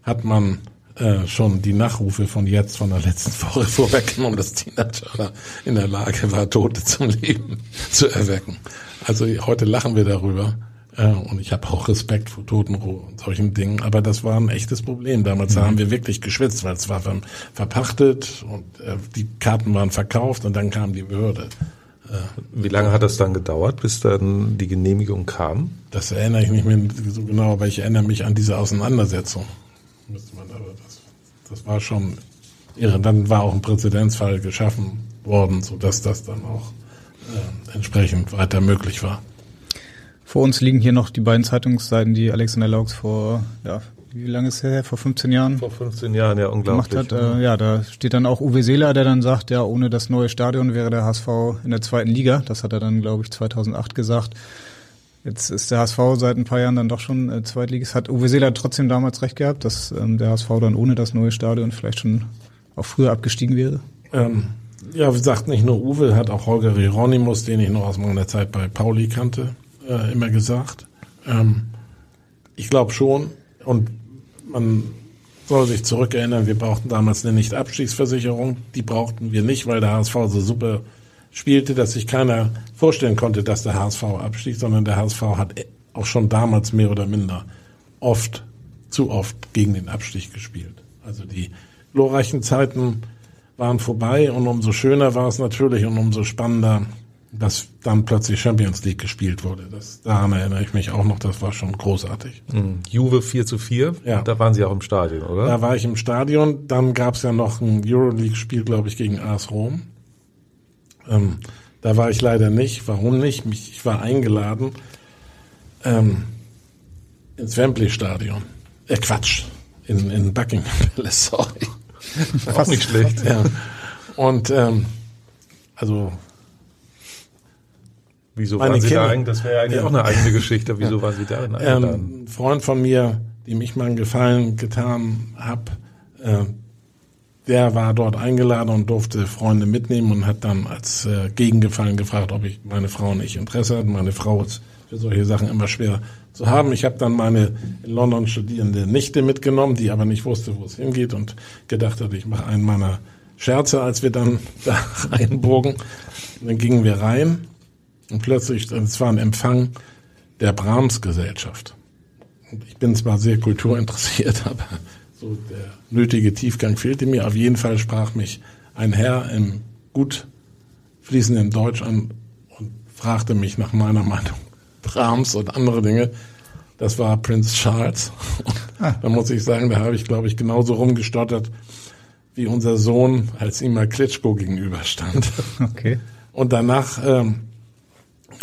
hat man äh, schon die Nachrufe von jetzt, von der letzten Woche vorweggenommen, dass Tina Turner in der Lage war, Tote zum Leben zu erwecken. Also heute lachen wir darüber. Und ich habe auch Respekt vor Totenruhe und solchen Dingen, aber das war ein echtes Problem. Damals mhm. haben wir wirklich geschwitzt, weil es war verpachtet und äh, die Karten waren verkauft und dann kam die Behörde. Äh, Wie lange hat das dann gedauert, bis dann die Genehmigung kam? Das erinnere ich nicht mehr so genau, aber ich erinnere mich an diese Auseinandersetzung. Das war schon irre. Dann war auch ein Präzedenzfall geschaffen worden, sodass das dann auch äh, entsprechend weiter möglich war. Vor uns liegen hier noch die beiden Zeitungsseiten, die Alexander Laux vor, ja, wie lange ist her? Vor 15 Jahren? Vor 15 Jahren, ja, unglaublich. Gemacht hat. Äh, ja, da steht dann auch Uwe Seeler, der dann sagt, ja, ohne das neue Stadion wäre der HSV in der zweiten Liga. Das hat er dann, glaube ich, 2008 gesagt. Jetzt ist der HSV seit ein paar Jahren dann doch schon äh, Zweitligist. Hat Uwe Seeler trotzdem damals recht gehabt, dass ähm, der HSV dann ohne das neue Stadion vielleicht schon auch früher abgestiegen wäre? Ähm, ja, wie gesagt, nicht nur Uwe, hat auch Holger Hieronymus, den ich noch aus meiner Zeit bei Pauli kannte, äh, immer gesagt. Ähm, ich glaube schon, und man soll sich zurückerinnern, wir brauchten damals eine Nicht-Abstiegsversicherung. Die brauchten wir nicht, weil der HSV so super spielte, dass sich keiner vorstellen konnte, dass der HSV abstieg, sondern der HSV hat auch schon damals mehr oder minder oft, zu oft gegen den Abstieg gespielt. Also die glorreichen Zeiten waren vorbei und umso schöner war es natürlich und umso spannender, dass dann plötzlich Champions League gespielt wurde. Das, daran erinnere ich mich auch noch, das war schon großartig. Mhm. Juve 4 zu 4, ja. da waren Sie auch im Stadion, oder? Da war ich im Stadion, dann gab es ja noch ein Euroleague-Spiel, glaube ich, gegen AS Rom. Ähm, da war ich leider nicht. Warum nicht? Mich, ich war eingeladen ähm, ins Wembley-Stadion. Äh, Quatsch, in, in Buckingham Palace, sorry. Fast nicht schlecht. Ja. Und ähm, also Wieso waren Sie Kinder, da eigentlich? Das wäre eigentlich ja. auch eine eigene Geschichte. Wieso ja. waren Sie da? Ähm, ein Freund von mir, dem ich mal einen Gefallen getan habe, äh, der war dort eingeladen und durfte Freunde mitnehmen und hat dann als äh, Gegengefallen gefragt, ob ich meine Frau nicht Interesse hat. Meine Frau ist für solche Sachen immer schwer zu haben. Ich habe dann meine in London studierende Nichte mitgenommen, die aber nicht wusste, wo es hingeht und gedacht hat, ich mache einen meiner Scherze, als wir dann da reinbogen. dann gingen wir rein und plötzlich, es war ein Empfang der Brahms-Gesellschaft. Und ich bin zwar sehr kulturinteressiert, aber so der nötige Tiefgang fehlte mir. Auf jeden Fall sprach mich ein Herr im gut fließenden Deutsch an und fragte mich nach meiner Meinung Brahms und andere Dinge. Das war Prince Charles. Ah. Da muss ich sagen, da habe ich, glaube ich, genauso rumgestottert wie unser Sohn, als ihm mal Klitschko gegenüberstand. Okay. Und danach ähm,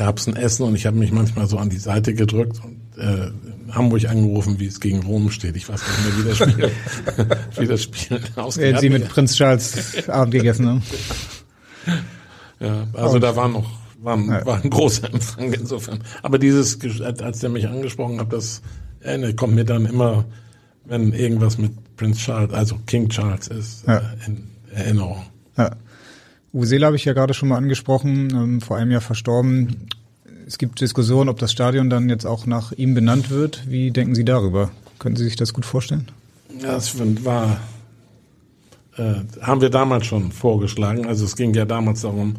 gab es ein Essen und ich habe mich manchmal so an die Seite gedrückt und äh, Hamburg angerufen, wie es gegen Rom steht. Ich weiß nicht mehr, wie das Spiel, wie das Spiel ausgeht. Sie mit Prinz Charles Abend gegessen haben. Ja, also da war noch war, war ein großer Empfang insofern. Aber dieses, als der mich angesprochen hat, das äh, kommt mir dann immer, wenn irgendwas mit Prinz Charles, also King Charles ist, ja. Äh, in Erinnerung. Seele habe ich ja gerade schon mal angesprochen, ähm, vor einem Jahr verstorben. Es gibt Diskussionen, ob das Stadion dann jetzt auch nach ihm benannt wird. Wie denken Sie darüber? Können Sie sich das gut vorstellen? Ja, das war, äh, haben wir damals schon vorgeschlagen. Also es ging ja damals darum,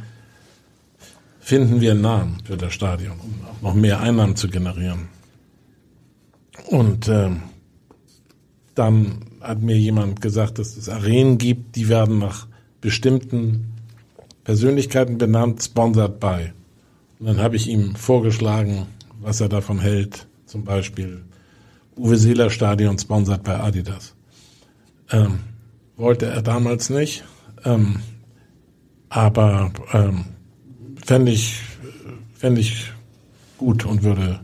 finden wir einen Namen für das Stadion, um auch noch mehr Einnahmen zu generieren. Und äh, dann hat mir jemand gesagt, dass es Arenen gibt, die werden nach bestimmten Persönlichkeiten benannt, sponsored by. Und dann habe ich ihm vorgeschlagen, was er davon hält. Zum Beispiel Uwe Seeler Stadion sponsored bei Adidas. Ähm, wollte er damals nicht. Ähm, aber ähm, fände ich, fänd ich gut und würde,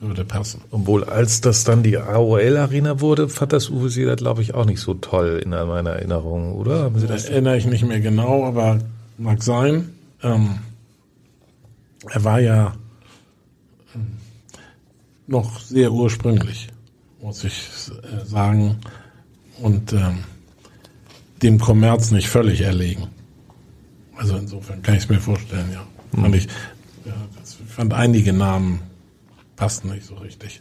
würde passen. Obwohl, als das dann die AOL-Arena wurde, fand das Uwe Seeler, glaube ich, auch nicht so toll in meiner Erinnerung, oder? Haben Sie das? Erinnere ich nicht mehr genau, aber mag sein. Ähm, er war ja ähm, noch sehr ursprünglich, muss ich äh, sagen, und ähm, dem Kommerz nicht völlig erlegen. Also insofern kann ich es mir vorstellen, ja. Mhm. Fand ich, ja, fand einige Namen passten nicht so richtig.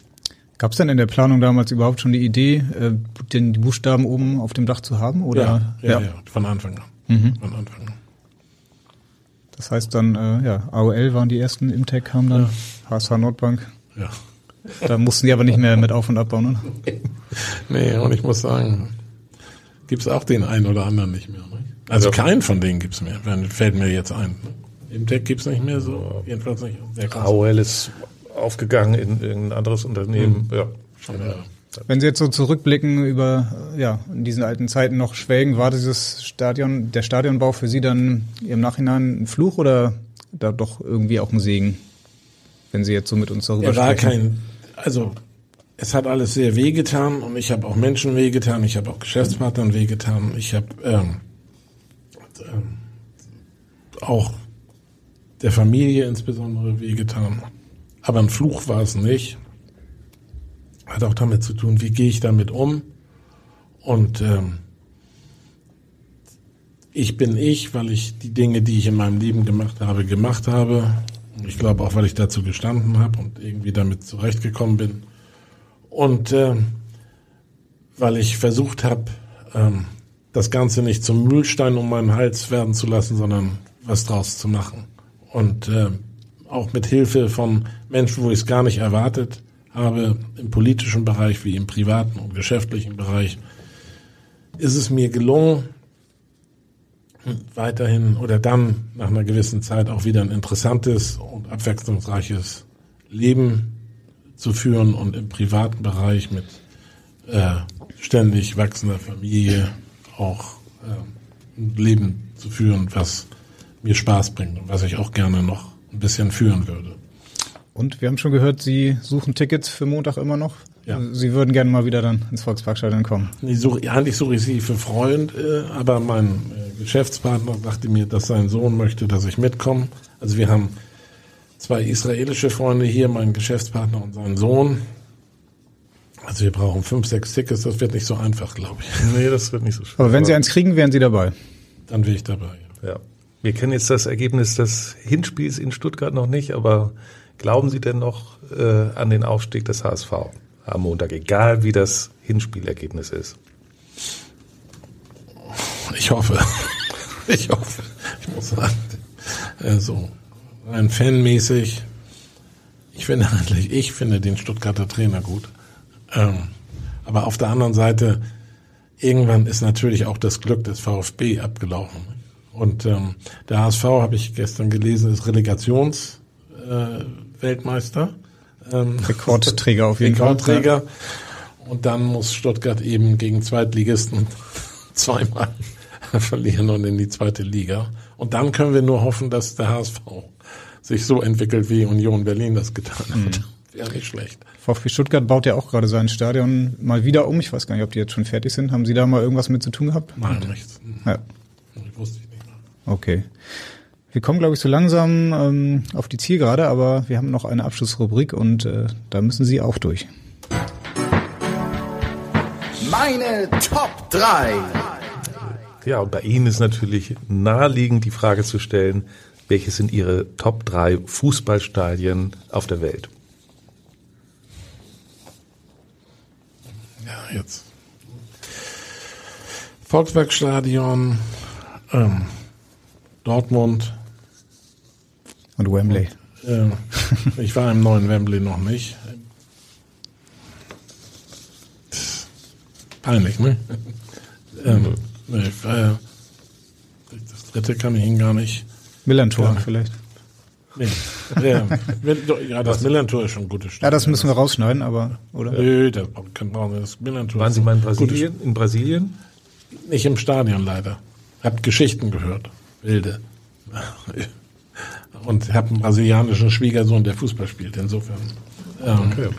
Gab es denn in der Planung damals überhaupt schon die Idee, äh, den, die Buchstaben oben auf dem Dach zu haben? Oder? Ja, ja, ja. ja von Anfang an. Mhm. Von Anfang an. Das heißt dann, äh, ja, AOL waren die ersten, Imtech kam dann, ja. HSH Nordbank. Ja. Da mussten die aber nicht mehr mit auf- und abbauen, ne? nee, und ich muss sagen, gibt's auch den einen oder anderen nicht mehr. Ne? Also ja. keinen von denen gibt's mehr, fällt mir jetzt ein. Imtech gibt's nicht mehr so, jedenfalls nicht. AOL ist aufgegangen in, in ein anderes Unternehmen, mhm. ja. Schon, ja. Wenn Sie jetzt so zurückblicken über, ja, in diesen alten Zeiten noch schwelgen, war dieses Stadion, der Stadionbau für Sie dann im Nachhinein ein Fluch oder da doch irgendwie auch ein Segen? Wenn Sie jetzt so mit uns darüber er war sprechen. kein, also, es hat alles sehr wehgetan und ich habe auch Menschen wehgetan, ich habe auch Geschäftspartnern wehgetan, ich habe ähm, ähm, auch der Familie insbesondere wehgetan. Aber ein Fluch war es nicht hat auch damit zu tun, wie gehe ich damit um. Und ähm, ich bin ich, weil ich die Dinge, die ich in meinem Leben gemacht habe, gemacht habe. Ich glaube auch, weil ich dazu gestanden habe und irgendwie damit zurechtgekommen bin. Und äh, weil ich versucht habe, ähm, das Ganze nicht zum Mühlstein um meinen Hals werden zu lassen, sondern was draus zu machen. Und äh, auch mit Hilfe von Menschen, wo ich es gar nicht erwartet habe im politischen Bereich wie im privaten und geschäftlichen Bereich, ist es mir gelungen, weiterhin oder dann nach einer gewissen Zeit auch wieder ein interessantes und abwechslungsreiches Leben zu führen und im privaten Bereich mit äh, ständig wachsender Familie auch äh, ein Leben zu führen, was mir Spaß bringt und was ich auch gerne noch ein bisschen führen würde. Und wir haben schon gehört, Sie suchen Tickets für Montag immer noch. Ja. Sie würden gerne mal wieder dann ins Volksparkstadion kommen. Ich suche, eigentlich suche ich Sie für Freund, äh, aber mein äh, Geschäftspartner sagte mir, dass sein Sohn möchte, dass ich mitkomme. Also wir haben zwei israelische Freunde hier, mein Geschäftspartner und sein Sohn. Also wir brauchen fünf, sechs Tickets, das wird nicht so einfach, glaube ich. Nee, das wird nicht so schwer. Aber wenn Sie eins kriegen, wären Sie dabei. Dann wäre ich dabei. Ja. ja. Wir kennen jetzt das Ergebnis des Hinspiels in Stuttgart noch nicht, aber Glauben Sie denn noch äh, an den Aufstieg des HSV am Montag, egal wie das Hinspielergebnis ist? Ich hoffe. Ich hoffe. Ich muss sagen, äh, so rein fanmäßig. Ich finde eigentlich, ich finde den Stuttgarter Trainer gut. Ähm, aber auf der anderen Seite, irgendwann ist natürlich auch das Glück des VfB abgelaufen. Und ähm, der HSV, habe ich gestern gelesen, ist Relegations äh, Weltmeister. Ähm, Rekordträger auf jeden Rekordträger. Fall. Und dann muss Stuttgart eben gegen Zweitligisten zweimal verlieren und in die zweite Liga. Und dann können wir nur hoffen, dass der HSV sich so entwickelt, wie Union Berlin das getan hat. Mhm. Wäre nicht schlecht. VfB Stuttgart baut ja auch gerade sein Stadion mal wieder um. Ich weiß gar nicht, ob die jetzt schon fertig sind. Haben Sie da mal irgendwas mit zu tun gehabt? Nein, nichts. Ja. Ich wusste ich nicht mehr. Okay. Wir kommen, glaube ich, so langsam ähm, auf die Zielgerade, aber wir haben noch eine Abschlussrubrik und äh, da müssen Sie auch durch. Meine Top 3. Ja, und bei Ihnen ist natürlich naheliegend, die Frage zu stellen, welche sind Ihre Top 3 Fußballstadien auf der Welt? Ja, jetzt. Volkswagenstadion, ähm, Dortmund, und Wembley. Und, äh, ich war im neuen Wembley noch nicht. Peinlich, ne? ähm, nee, äh, das dritte kann ich Ihnen gar nicht Millantor ja. vielleicht. Nee. ja, das Millantor ist schon ein gutes Stück. Ja, das müssen wir rausschneiden, aber, oder? Nö, das kann brauchen. Das Millantor Waren Sie mal in Brasilien? In Brasilien? Nicht im Stadion leider. Hab Geschichten gehört. Wilde. Und habe einen brasilianischen Schwiegersohn, der Fußball spielt. Insofern ähm, okay.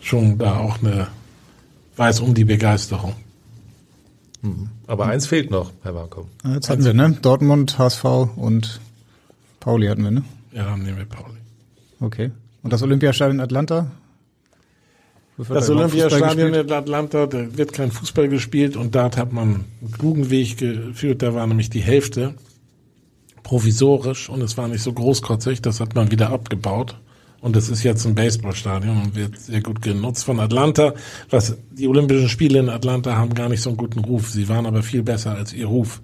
schon da auch eine weiß um die Begeisterung. Mhm. Aber eins fehlt noch, Herr Marco. Jetzt hatten wir, ne? Dortmund, HSV und Pauli hatten wir, ne? Ja, dann nehmen wir Pauli. Okay. Und das Olympiastadion in Atlanta? Das Olympiastadion in Atlanta, da wird kein Fußball gespielt und dort hat man einen klugen Weg geführt, da war nämlich die Hälfte provisorisch und es war nicht so großkotzig, das hat man wieder abgebaut. Und es ist jetzt ein Baseballstadion und wird sehr gut genutzt von Atlanta. Was die Olympischen Spiele in Atlanta haben gar nicht so einen guten Ruf. Sie waren aber viel besser als ihr Ruf.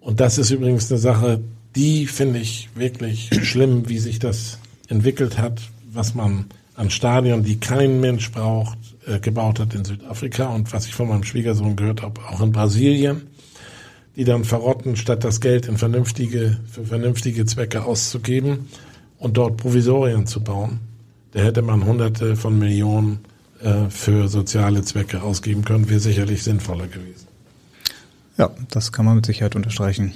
Und das ist übrigens eine Sache, die finde ich wirklich schlimm, wie sich das entwickelt hat, was man an Stadien, die kein Mensch braucht, äh, gebaut hat in Südafrika und was ich von meinem Schwiegersohn gehört habe, auch in Brasilien, die dann verrotten, statt das Geld in vernünftige, für vernünftige Zwecke auszugeben und dort Provisorien zu bauen. Da hätte man hunderte von Millionen äh, für soziale Zwecke ausgeben können, wäre sicherlich sinnvoller gewesen. Ja, das kann man mit Sicherheit unterstreichen.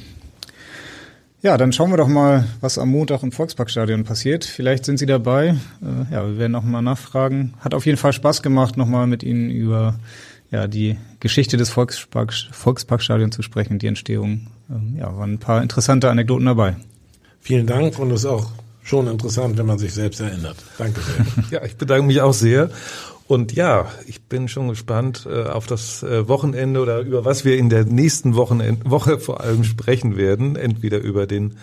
Ja, dann schauen wir doch mal, was am Montag im Volksparkstadion passiert. Vielleicht sind Sie dabei. Äh, ja, wir werden noch mal nachfragen. Hat auf jeden Fall Spaß gemacht, noch mal mit Ihnen über ja, die Geschichte des Volkspark, Volksparkstadions zu sprechen, die Entstehung. Ähm, ja, waren ein paar interessante Anekdoten dabei. Vielen Dank und es ist auch schon interessant, wenn man sich selbst erinnert. Danke sehr. ja, ich bedanke mich auch sehr. Und ja, ich bin schon gespannt äh, auf das äh, Wochenende oder über was wir in der nächsten Wochenende, Woche vor allem sprechen werden. Entweder über den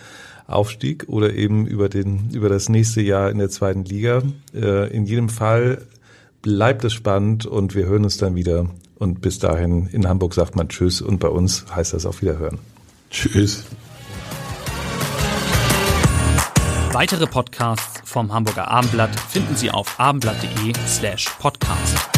Aufstieg oder eben über den über das nächste Jahr in der zweiten Liga. Äh, in jedem Fall bleibt es spannend und wir hören uns dann wieder. Und bis dahin in Hamburg sagt man Tschüss und bei uns heißt das auf Wiederhören. Tschüss. Weitere Podcasts vom Hamburger Abendblatt finden Sie auf abendblatt.de slash podcast.